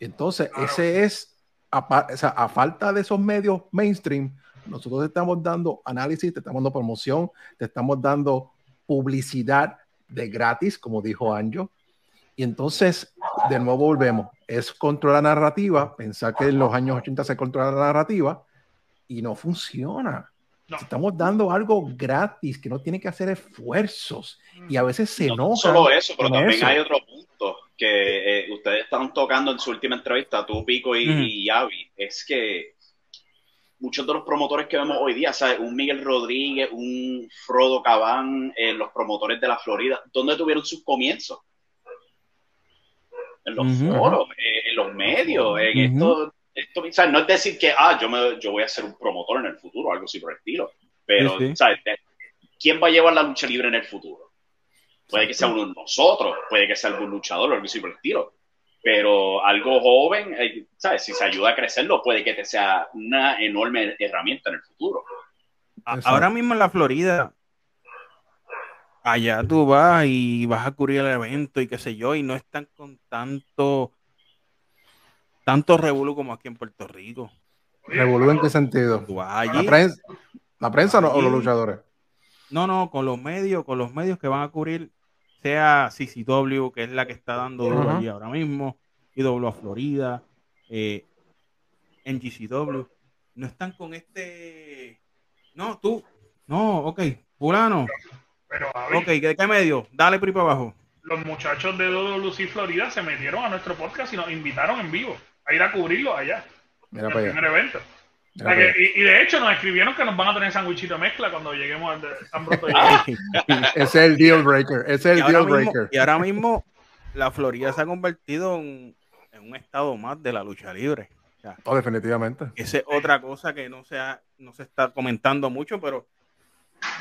S1: Entonces, ese es, a, a falta de esos medios mainstream, nosotros te estamos dando análisis, te estamos dando promoción, te estamos dando publicidad de gratis, como dijo Anjo. Y entonces, de nuevo volvemos, es controlar la narrativa, pensar que en los años 80 se controla la narrativa y no funciona. Estamos dando algo gratis, que no tiene que hacer esfuerzos. Y a veces se no, No
S4: solo eso, pero también hay otro punto que eh, ustedes están tocando en su última entrevista, tú, Pico y, y Avi, es que muchos de los promotores que vemos hoy día, ¿sabes? Un Miguel Rodríguez, un Frodo Cabán, eh, los promotores de la Florida, ¿dónde tuvieron sus comienzos? En los foros, eh, en los medios, en esto, esto ¿sabes? No es decir que, ah, yo, me, yo voy a ser un promotor en el futuro, algo así por el estilo, pero, ¿sabes? ¿Quién va a llevar la lucha libre en el futuro? Puede que sea uno de nosotros, puede que sea algún luchador o algo así por el estilo pero algo joven, eh, ¿sabes? Si se ayuda a crecerlo, puede que te sea una enorme herramienta en el futuro.
S3: Ahora mismo en la Florida, allá tú vas y vas a cubrir el evento y qué sé yo, y no están con tanto tanto revuelo como aquí en Puerto Rico.
S1: ¿Revuelo en qué sentido? ¿La prensa, ¿La prensa o los luchadores?
S3: No, no, con los medios, con los medios que van a cubrir sea CCW, que es la que está dando duro allí ahora mismo, IW a Florida, eh, en GCW, no están con este. No, tú. No, ok, fulano. Pero, ok, ¿de qué medio? Dale por para abajo.
S5: Los muchachos de WC Florida se metieron a nuestro podcast y nos invitaron en vivo a ir a cubrirlo allá. Mira el primer evento y, de hecho nos escribieron que nos van a tener sándwichito mezcla cuando lleguemos al San
S1: Ese es el deal breaker. Ese es el deal breaker.
S3: y ahora mismo la Florida se ha convertido en, un estado más de la lucha libre.
S1: oh, definitivamente.
S3: Esa es otra cosa que no se, no se está comentando mucho, pero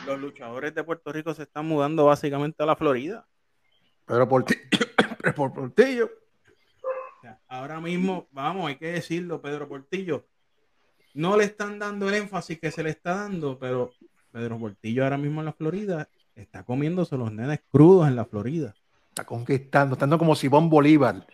S3: los luchadores de Puerto Rico se están mudando básicamente a la Florida.
S1: Pero Portillo, pero por Portillo.
S3: O sea, ahora mismo, vamos, hay que decirlo, Pedro Portillo, no le están dando el énfasis que se le está dando, pero Pedro Portillo ahora mismo en la Florida está comiéndose los nenes crudos en la Florida.
S1: Está conquistando, estando como Simón Bolívar.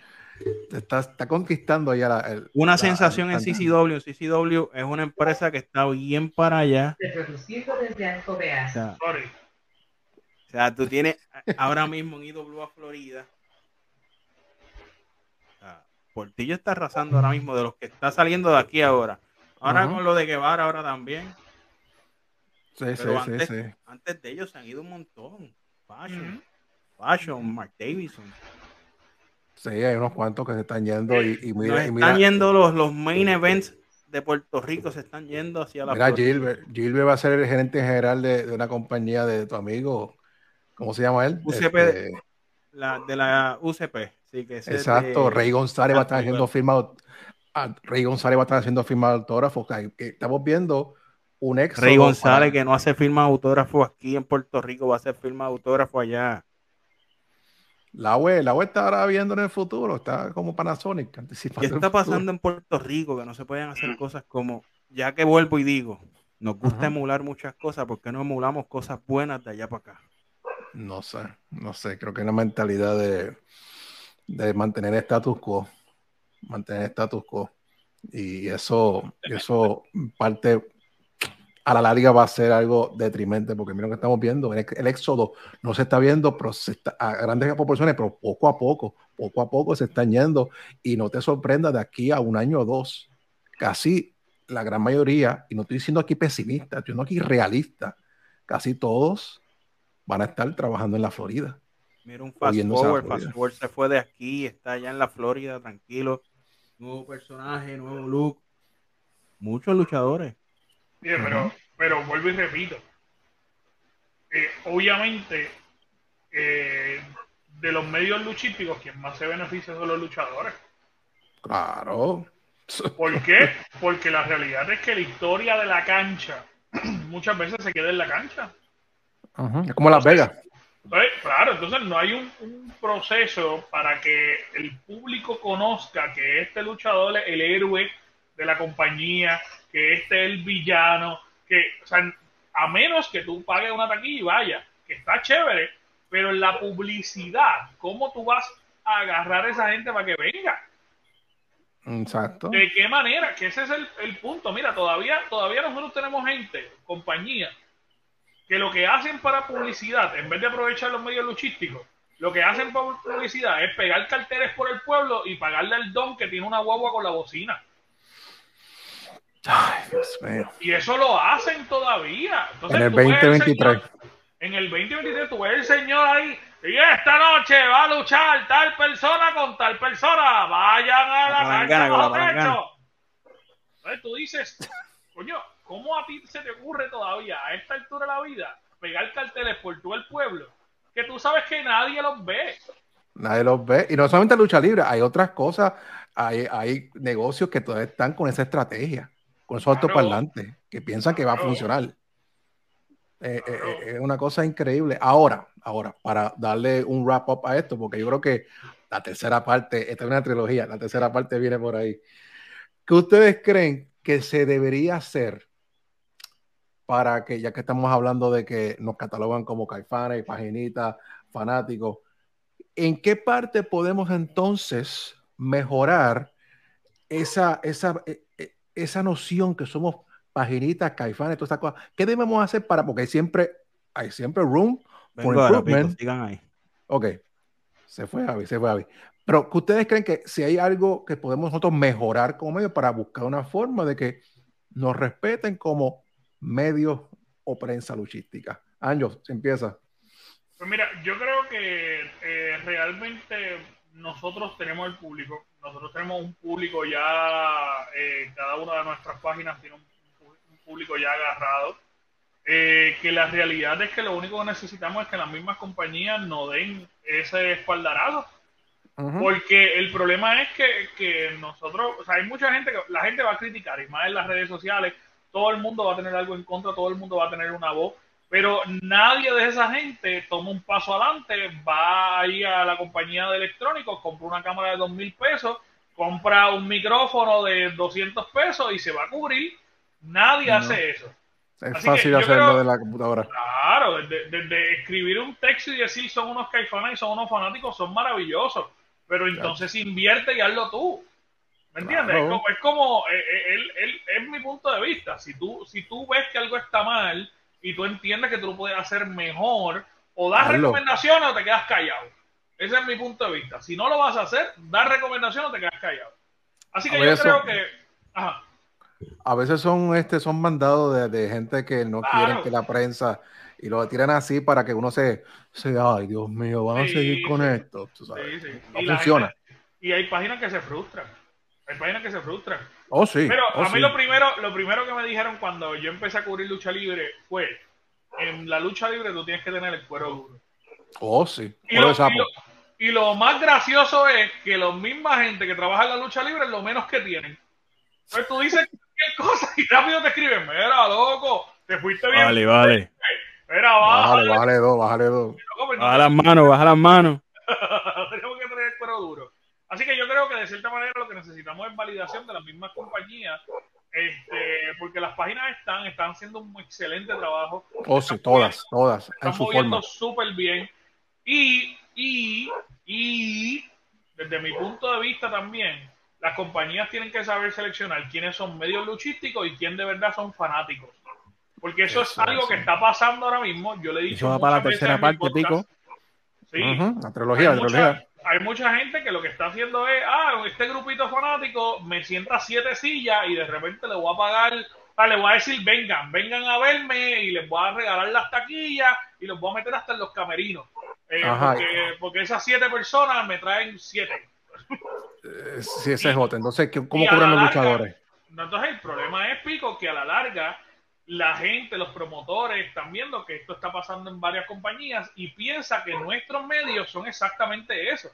S1: Está, está conquistando allá la, el-
S3: Una
S1: la-
S3: sensación en CCW. CCW es una empresa que está bien para allá.
S6: Reproducido desde.
S3: O sea,
S5: Sorry.
S3: o sea, tú tienes ahora mismo en IWA Florida. o sea, Portillo está arrasando ahora mismo de los que está saliendo de aquí ahora. Ahora con lo de Guevara, ahora también.
S1: Sí, sí,
S3: Pero
S1: sí,
S3: antes,
S1: sí.
S3: antes de ellos se han ido un montón. Fashion,
S5: Ujú.
S3: Fashion, Mark Davidson.
S1: Sí, hay unos cuantos que se están yendo y, y mira,
S3: Nos
S1: y mira,
S3: están yendo los, los main events de Puerto Rico, se están yendo hacia la
S1: mira. Gilbert. Gilbert va a ser el gerente general de, de una compañía de tu amigo. ¿Cómo se llama él?
S3: UCP.
S1: Este,
S3: La, de la UCP. Sí, que es
S1: exacto,
S3: de-
S1: Rey González va a estar haciendo
S3: bueno.
S1: firma. Ah, Rey González va a estar haciendo firma de autógrafos. o sea, que Estamos viendo un ex.
S3: Rey González, que no hace firma de autógrafo aquí en Puerto Rico, va a hacer firma de autógrafo allá.
S1: La web, la web está ahora viendo en el futuro, está como Panasonic.
S3: ¿Qué
S1: el
S3: está pasando en Puerto Rico? Que no se pueden hacer cosas como, ya que vuelvo y digo, nos gusta
S1: Ajá.
S3: emular muchas cosas, ¿por qué no emulamos cosas buenas de allá para acá?
S1: No sé, no sé, creo que es una mentalidad de, de mantener status quo, mantener status quo. Y eso, eso parte a la larga va a ser algo detrimente, porque mira lo que estamos viendo, el, el éxodo no se está viendo pero se está- a grandes proporciones, pero poco a poco, poco a poco se están yendo y no te sorprenda de aquí a un año o dos, casi la gran mayoría, y no estoy diciendo aquí pesimista, estoy diciendo aquí realista, casi todos van a estar trabajando en la Florida.
S3: Mira un fast forward, fast forward se fue de aquí, está allá en la Florida, tranquilo, nuevo personaje, nuevo look, muchos luchadores.
S5: Mire, pero, pero vuelvo y repito. Eh, obviamente, eh, de los medios luchísticos, quien más se beneficia son los luchadores.
S1: Claro.
S5: ¿Por qué? Porque la realidad es que la historia de la cancha muchas veces se queda en la cancha.
S1: Es como Las Vegas.
S5: Entonces, claro, entonces no hay un, un proceso para que el público conozca que este luchador es el héroe de la compañía, que este es el villano, que, o sea, a menos que tú pagues una taquilla y vaya, que está chévere, pero en la publicidad, ¿cómo tú vas a agarrar a esa gente para que venga?
S1: Exacto.
S5: ¿De qué manera? Que ese es el, el punto. Mira, todavía, todavía nosotros tenemos gente, compañías, que lo que hacen para publicidad, en vez de aprovechar los medios luchísticos, lo que hacen para publicidad es pegar carteles por el pueblo y pagarle al don que tiene una guagua con la bocina.
S1: Ay, Dios mío.
S5: Y eso lo hacen todavía. Entonces,
S1: En el
S5: tú ves al
S1: 2023.
S5: señor- en el 2023 tú ves el señor ahí, y esta noche va a luchar tal persona con tal persona. Vayan a la
S3: La
S5: cancha bajo techo. Entonces tú dices, coño, ¿cómo a ti se te ocurre todavía a esta altura de la vida pegar carteles por todo el pueblo? Que tú sabes que nadie los ve.
S1: Nadie los ve. Y no solamente lucha libre, hay otras cosas, hay, hay negocios que todavía están con esa estrategia, con esos
S5: Claro.
S1: altoparlantes, que piensan que va a funcionar. Eh, eh, eh, es una cosa increíble. Ahora, ahora, para darle un wrap up a esto, porque yo creo que la tercera parte, esta es una trilogía, la tercera parte viene por ahí. ¿Qué ustedes creen que se debería hacer para que, ya que estamos hablando de que nos catalogan como caifanes, paginitas, fanáticos, ¿en qué parte podemos entonces mejorar esa, esa, e- e- esa noción que somos paginitas, caifanes, todas estas cosas? ¿Qué debemos hacer para, porque hay siempre, hay siempre room for improvement.
S3: Pico, sigan ahí.
S1: Ok, se fue Javi, se fue Javi. Pero que ustedes creen que si hay algo que podemos nosotros mejorar como medio para buscar una forma de que nos respeten como medios o prensa luchística. Anjo, se empieza.
S5: Pues mira, yo creo que eh, realmente nosotros tenemos el público, nosotros tenemos un público ya, eh, cada una de nuestras páginas tiene un, un público ya agarrado, eh, que la realidad es que lo único que necesitamos es que las mismas compañías nos den ese espaldarazo, porque el problema es que, que nosotros, o sea, hay mucha gente que la gente va a criticar, y más en las redes sociales, todo el mundo va a tener algo en contra, todo el mundo va a tener una voz, Pero nadie de esa gente toma un paso adelante, va ahí a la compañía de electrónicos, compra una cámara de dos mil pesos, compra un micrófono de 200 pesos y se va a cubrir. Nadie
S1: No.
S5: hace eso.
S1: Es
S5: Así
S1: fácil hacerlo
S5: creo-
S1: de la computadora.
S5: Claro, desde, desde escribir un texto y decir son unos caifanes y son unos fanáticos, son maravillosos. Pero entonces invierte y hazlo tú. ¿Me entiendes?
S1: Claro.
S5: Es como, es, como eh, eh, él- él- es mi punto de vista. Si tú, si tú ves que algo está mal y tú entiendes que tú lo puedes hacer mejor, o das
S1: Hazlo.
S5: recomendaciones o te quedas callado. Ese es mi punto de vista. Si no lo vas a hacer, das recomendaciones o te quedas callado. Así que
S1: A
S5: yo creo que. Ajá.
S1: A veces son, este, son mandados de, de gente que no
S5: Claro.
S1: quieren que la prensa y lo tiran así para que uno se, se ay Dios mío, van a
S5: Sí,
S1: seguir con
S5: sí.
S1: esto. tú sabes.
S5: Sí, sí.
S1: No
S5: Y
S1: funciona.
S5: gente- y hay páginas que se frustran. Hay páginas que se frustran.
S1: Oh, sí.
S5: Pero
S1: oh,
S5: a mí
S1: sí.
S5: lo primero, lo primero que me dijeron cuando yo empecé a cubrir lucha libre fue en la lucha libre tú tienes que tener el cuero duro.
S1: Oh, sí.
S5: Y lo,
S1: de sapo.
S5: y lo- y lo más gracioso es que la misma gente que trabaja en la lucha libre es lo menos que tienen. Entonces tú dices cualquier cosa y rápido te escriben, mira, loco, te fuiste bien.
S3: Vale, vale.
S5: Mira,
S1: Bájale,
S5: bájale,
S1: bájale dos, bájale dos.
S5: pues
S3: Baja las manos, baja las manos.
S5: tenemos que tener el cuero duro. Así que yo creo que de cierta manera lo que necesitamos es validación de las mismas compañías, este, porque las páginas están, están haciendo un excelente trabajo,
S1: Oh, sí, todas, todas, en
S5: están
S1: su
S5: moviendo súper bien. Y, y, y, desde mi punto de vista también, las compañías tienen que saber seleccionar quiénes son medios luchísticos y quién de verdad son fanáticos. Porque eso, es algo que está pasando ahora mismo. Yo le he dicho
S3: Eso va para la tercera
S5: en
S3: parte,
S5: podcast.
S3: Pico.
S5: Sí,
S1: Ujú, La trilogía, la trilogía.
S5: Hay mucha gente que lo que está haciendo es, ah, este grupito fanático me sienta siete sillas y de repente le voy a pagar, ah, le voy a decir, vengan, vengan a verme y les voy a regalar las taquillas y los voy a meter hasta en los camerinos. Eh, porque, porque esas siete personas me traen siete.
S1: Eh, Sí, ese es otro. Entonces, ¿qué- ¿cómo
S5: la
S1: los luchadores?
S5: Entonces el problema es, Pico, que a la larga la gente, los promotores, están viendo que esto está pasando en varias compañías y piensa que nuestros medios son exactamente eso.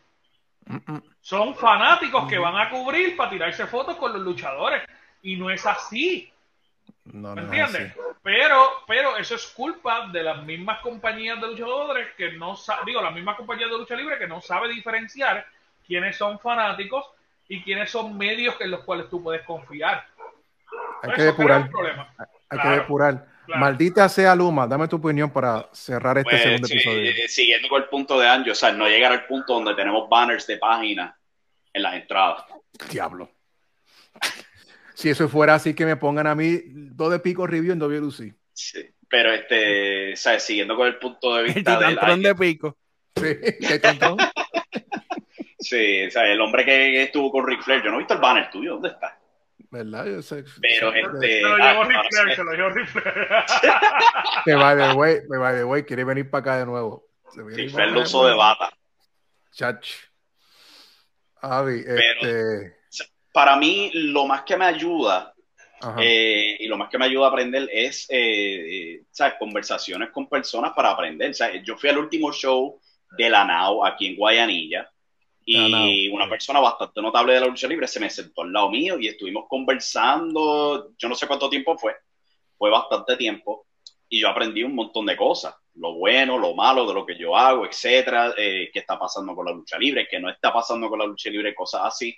S5: Son fanáticos que van a cubrir para tirarse fotos con los luchadores. Y no es así,
S1: No,
S5: ¿me entiendes? Pero, pero eso es culpa de las mismas compañías de luchadores que no digo, las mismas compañías de lucha libre que no sabe diferenciar quiénes son fanáticos y quiénes son medios en los cuales tú puedes confiar.
S1: Hay que depurar. Hay que depurar.
S5: claro.
S1: Maldita sea Luma, dame tu opinión para cerrar este
S4: Pues,
S1: segundo
S4: sí,
S1: episodio.
S4: eh, siguiendo con el punto de Anjo, o sea, no llegar al punto donde tenemos banners de páginas en las entradas.
S1: Diablo. Si eso fuera así, que me pongan a mí dos de pico review en WLC.
S4: Sí. Pero, este, ¿sabes? Siguiendo con el punto de
S3: El
S4: vista del...
S3: titantrón de pico.
S1: Sí.
S4: Sí, o sea, el hombre que estuvo con Ric Flair, yo no he visto el banner tuyo, ¿dónde está?
S1: ¿Verdad? Yo sé-
S4: Pero, este,
S5: Se lo Flair,
S4: sí.
S5: se lo llevó Ric Flair.
S1: Que by the way, que by the way, quiere venir para acá de nuevo. Acá
S4: lo
S1: de
S4: usó de bata.
S1: Chach. Avi, este.
S4: Para mí, lo más que me ayuda eh, y lo más que me ayuda a aprender es eh, eh, ¿sabes? conversaciones con personas para aprender. ¿sabes? Yo fui al último show de la NAO aquí en Guayanilla y una
S1: sí.
S4: persona bastante notable de la lucha libre se me sentó al lado mío y estuvimos conversando, yo no sé cuánto tiempo fue, fue bastante tiempo y yo aprendí un montón de cosas, lo bueno, lo malo de lo que yo hago, etcétera, eh, qué está pasando con la lucha libre, qué no está pasando con la lucha libre, cosas así.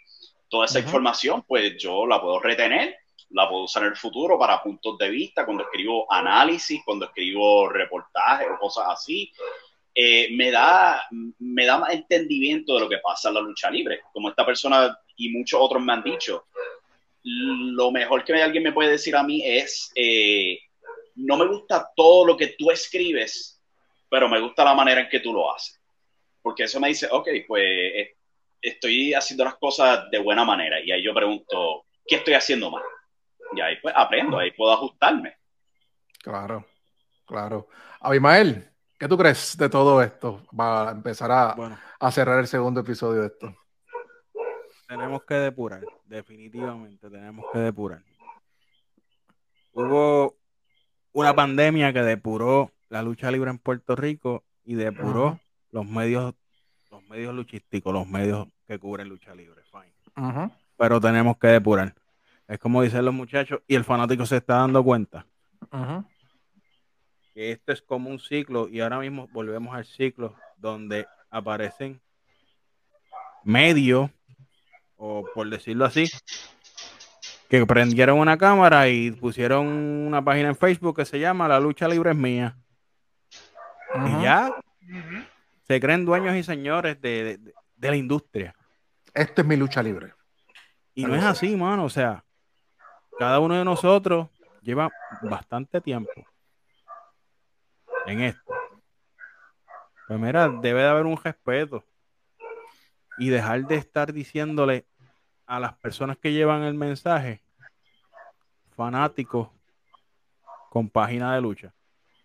S4: Toda esa
S1: Ujú.
S4: información, pues yo la puedo retener, la puedo usar en el futuro para puntos de vista, cuando escribo análisis, cuando escribo reportajes o cosas así. Eh, me, da, me da más entendimiento de lo que pasa en la lucha libre. Como esta persona y muchos otros me han dicho, lo mejor que alguien me puede decir a mí es, eh, no me gusta todo lo que tú escribes, pero me gusta la manera en que tú lo haces. Porque eso me dice, ok, pues eh, estoy haciendo las cosas de buena manera. Y ahí yo pregunto, ¿qué estoy haciendo mal? Y ahí pues aprendo, ahí puedo ajustarme.
S1: Claro, claro. Abimael, ¿qué tú crees de todo esto? Para empezar a,
S3: Bueno,
S1: a cerrar el segundo episodio de esto.
S3: tenemos que depurar. Definitivamente tenemos que depurar. Hubo una pandemia que depuró la lucha libre en Puerto Rico y depuró los medios, los medios luchísticos, los medios que cubren lucha libre. Fine. Pero tenemos que depurar. Es como dicen los muchachos, y el fanático se está dando cuenta
S1: Ujú.
S3: Que esto es como un ciclo y ahora mismo volvemos al ciclo donde aparecen medios, o por decirlo así, que prendieron una cámara y pusieron una página en Facebook que se llama La lucha libre es mía. Y ya se creen dueños y señores de, de- de la industria.
S1: Esto es mi lucha libre.
S3: Y no es así, mano. O sea, cada uno de nosotros lleva bastante tiempo en esto. Pues mira, debe de haber un respeto y dejar de estar diciéndole a las personas que llevan el mensaje fanáticos con página de lucha.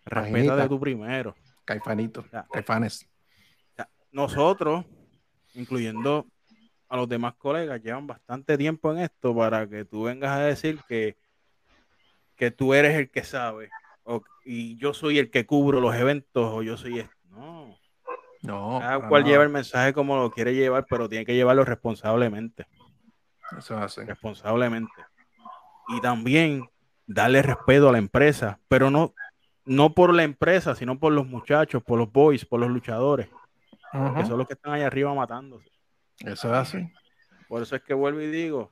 S3: Respeta
S1: Paginita.
S3: de tu primero.
S1: Caifanito, caifanes.
S3: O sea, nosotros, incluyendo a los demás colegas, llevan bastante tiempo en esto para que tú vengas a decir que, que tú eres el que sabe o- y yo soy el que cubro los eventos o yo soy esto. No,
S1: No,
S3: cada cual lleva el mensaje como lo quiere llevar, pero tiene que llevarlo responsablemente,
S1: Eso es así.
S3: responsablemente. Y también darle respeto a la empresa, pero no, no por la empresa, sino por los muchachos, por los boys, por los luchadores, que son los que están allá arriba matándose.
S1: Eso es así.
S3: Por eso es que vuelvo y digo,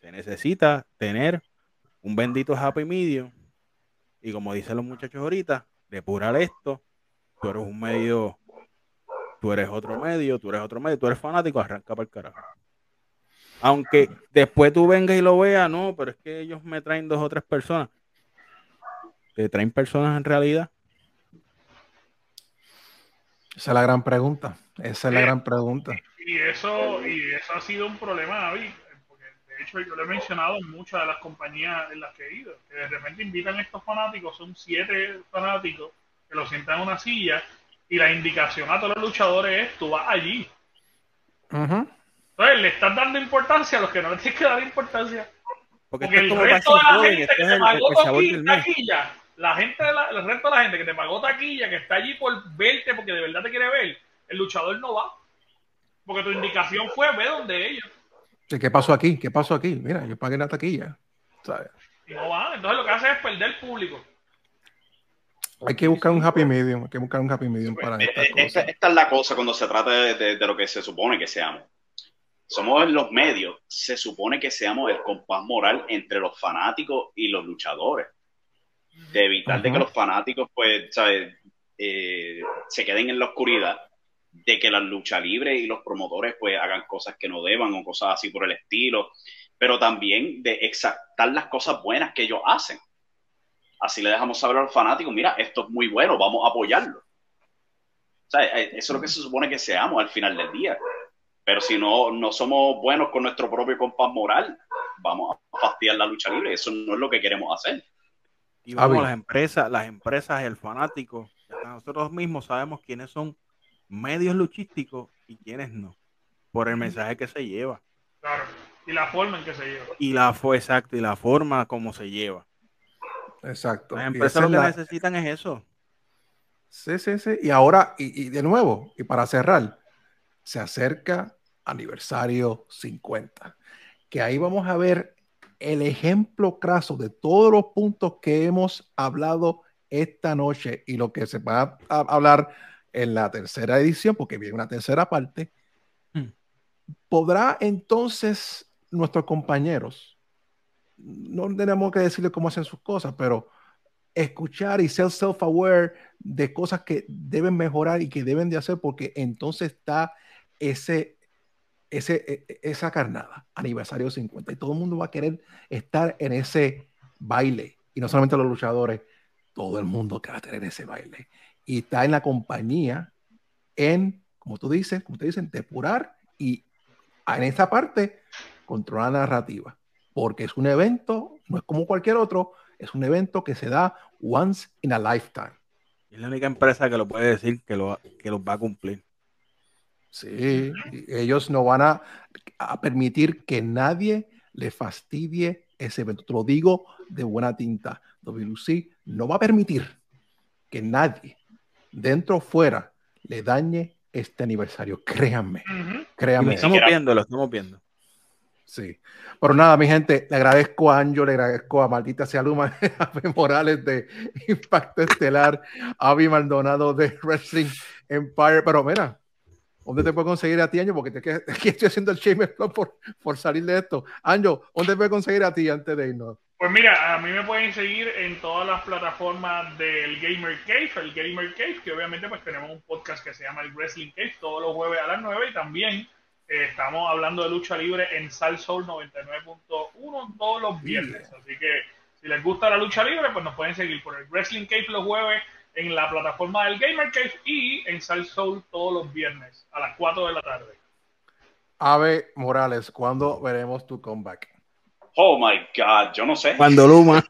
S3: se necesita tener un bendito happy medium. Y como dicen los muchachos ahorita, depurar esto. Tú eres un medio, tú eres otro medio, tú eres otro medio, tú eres fanático, arranca para el carajo. Aunque después tú vengas y lo veas, no, pero es que ellos me traen dos o tres personas. ¿Te traen personas en realidad?
S1: Esa es la gran pregunta. Esa es la gran pregunta.
S5: Y eso, y eso ha sido un problema, David, hecho yo lo he mencionado en muchas de las compañías en las que he ido, que de repente invitan a estos fanáticos, son siete fanáticos que los sientan en una silla y la indicación a todos los luchadores es tú vas allí. Entonces le estás dando importancia a los que no le tienes que dar importancia.
S3: Porque,
S5: Porque el resto de la gente
S3: esto
S5: que te pagó taquilla, la gente de la- el resto de la gente que te pagó taquilla, que está allí por verte porque de verdad te quiere ver, el luchador no va. Porque tu indicación fue ve donde ellos.
S1: ¿Y ¿Qué pasó aquí? ¿Qué pasó aquí? Mira, yo pagué la taquilla.
S5: no va. Entonces lo que hace es perder público.
S1: Hay que buscar un happy medium. Hay que buscar un happy medium para
S4: Eh,
S1: estas
S4: eh, Esta,
S1: cosas.
S4: esta es la cosa cuando se trata de, de- de lo que se supone que seamos. Somos los medios, se supone que seamos el compás moral entre los fanáticos y los luchadores. De evitar de que los fanáticos, pues, ¿sabes? Eh, se queden en la oscuridad, de que la lucha libre y los promotores, pues, hagan cosas que no deban o cosas así por el estilo, pero también de exaltar las cosas buenas que ellos hacen. Así le dejamos saber a los fanáticos, mira, esto es muy bueno, vamos a apoyarlo. O sea, eh, eso es lo que se supone que seamos al final del día. Pero si no, no somos buenos con nuestro propio compás moral, vamos a fastidiar la lucha libre. Eso no es lo que queremos hacer.
S3: Y vamos, las empresas, las empresas, el fanático, nosotros mismos sabemos quiénes son medios luchísticos y quiénes no, por el mensaje que se lleva.
S5: Claro. Y la forma en que se lleva.
S3: Y la fue exacto, y la forma como se lleva.
S1: Exacto.
S3: Las empresas
S1: esa
S3: lo que
S1: la-
S3: necesitan es eso.
S1: Sí, sí, sí. Y ahora, y, y de nuevo, y para cerrar, se acerca aniversario 50, que ahí vamos a ver el ejemplo craso de todos los puntos que hemos hablado esta noche y lo que se va a hablar en la tercera edición, porque viene una tercera parte.
S3: Hmm.
S1: ¿Podrá entonces nuestros compañeros, no tenemos que decirle cómo hacen sus cosas, pero escuchar y ser self-aware de cosas que deben mejorar y que deben de hacer, porque entonces está ese, ese, e- e- esa carnada, aniversario 50, y todo el mundo va a querer estar en ese baile, y no solamente los luchadores, todo el mundo que va a tener ese baile, y está en la compañía, en, como tú dices, como te dicen, depurar y en esta parte controlar la narrativa, porque es un evento, no es como cualquier otro, es un evento que se da once in a lifetime.
S3: Es la única empresa que lo puede decir que lo, que los va a cumplir.
S1: Sí, ellos no van a, a permitir que nadie le fastidie ese evento. Te lo digo de buena tinta. WC no va a permitir que nadie, dentro o fuera, le dañe este aniversario. Créanme.
S3: Y lo
S1: créanme.
S3: estamos viendo, lo estamos viendo.
S1: Sí. Pero nada, mi gente, le agradezco a Anjo, le agradezco a Maldita Sea Luma, a Morales de Impacto Estelar, a Avi Maldonado de Wrestling Empire. Pero mira, ¿dónde te puedo conseguir a ti, Anjo? Porque te, aquí estoy haciendo el shame por, por salir de esto. Anjo, ¿dónde te puedo conseguir a ti antes de irnos?
S5: Pues mira, a mí me pueden seguir en todas las plataformas del Gamer Cave, el Gamer Cave, que obviamente pues tenemos un podcast que se llama el Wrestling Cave todos los jueves a las 9 y también eh, estamos hablando de lucha libre en Salsoul 99.1 todos los viernes. Así que si les gusta la lucha libre, pues nos pueden seguir por el Wrestling Cave los jueves en la plataforma del Gamer Cave y en Salsoul todos los viernes a las 4 de la tarde.
S1: Ave Morales, ¿cuándo veremos tu comeback?
S4: Oh my God, yo no sé.
S3: Cuando Luma.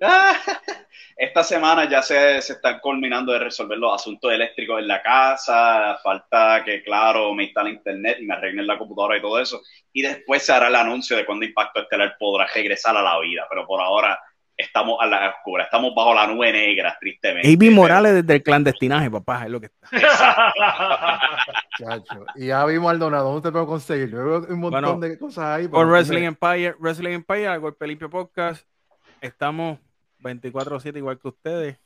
S4: Esta semana ya se, se, están culminando de resolver los asuntos eléctricos en la casa. Falta que, claro, me instale internet y me arreglen la computadora y todo eso. Y después se hará el anuncio de cuándo Impacto Estelar podrá regresar a la vida. Pero por ahora estamos a la oscura, estamos bajo la nube negra, tristemente.
S3: Avi Morales desde el clandestinaje, papá, es lo que está.
S1: Chacho. Y Avi Maldonado, ¿dónde te puedo conseguir? Yo veo un montón
S3: bueno,
S1: de cosas ahí.
S3: Por Wrestling Empire, Wrestling Empire, Golpe Limpio Podcast. Estamos 24-7 igual que ustedes,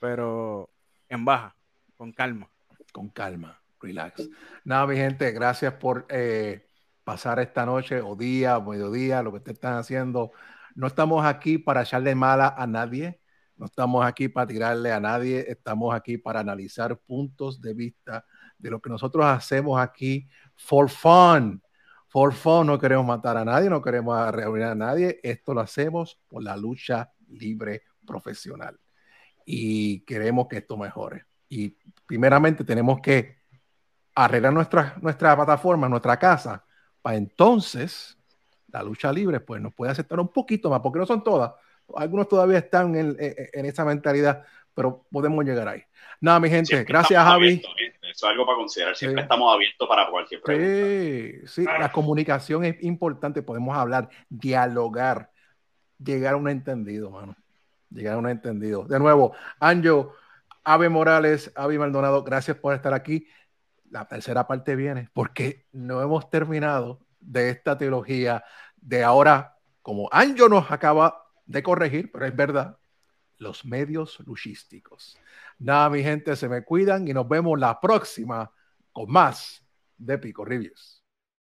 S3: pero en baja, con calma.
S1: Con calma, relax. Nada, mi gente, gracias por eh, pasar esta noche o día, mediodía, lo que ustedes están haciendo. No estamos aquí para echarle mala a nadie, no estamos aquí para tirarle a nadie, estamos aquí para analizar puntos de vista de lo que nosotros hacemos aquí for fun. For fun, no queremos matar a nadie, no queremos reunir a nadie, esto lo hacemos por la lucha libre profesional. Y queremos que esto mejore. Y primeramente tenemos que arreglar nuestra, nuestra plataforma, nuestra casa, para entonces la lucha libre pues nos puede aceptar un poquito más, porque no son todas. Algunos todavía están en, en, en esa mentalidad, pero podemos llegar ahí. Nada, mi gente,
S4: Siempre
S1: gracias Javi.
S4: abiertos, ¿eh? Eso es algo para considerar. Siempre
S1: Sí.
S4: estamos abiertos para cualquier pregunta.
S1: Sí, sí, la comunicación es importante, podemos hablar, dialogar, llegar a un entendido, mano. Llegar a un entendido. De nuevo, Anjo, Ave Morales, Avi Maldonado, gracias por estar aquí. La tercera parte viene porque no hemos terminado de esta teología de ahora, como Anjo nos acaba de corregir, pero es verdad, los medios luchísticos. Nada, mi gente, se me cuidan y nos vemos la próxima con más de Pico Reviews.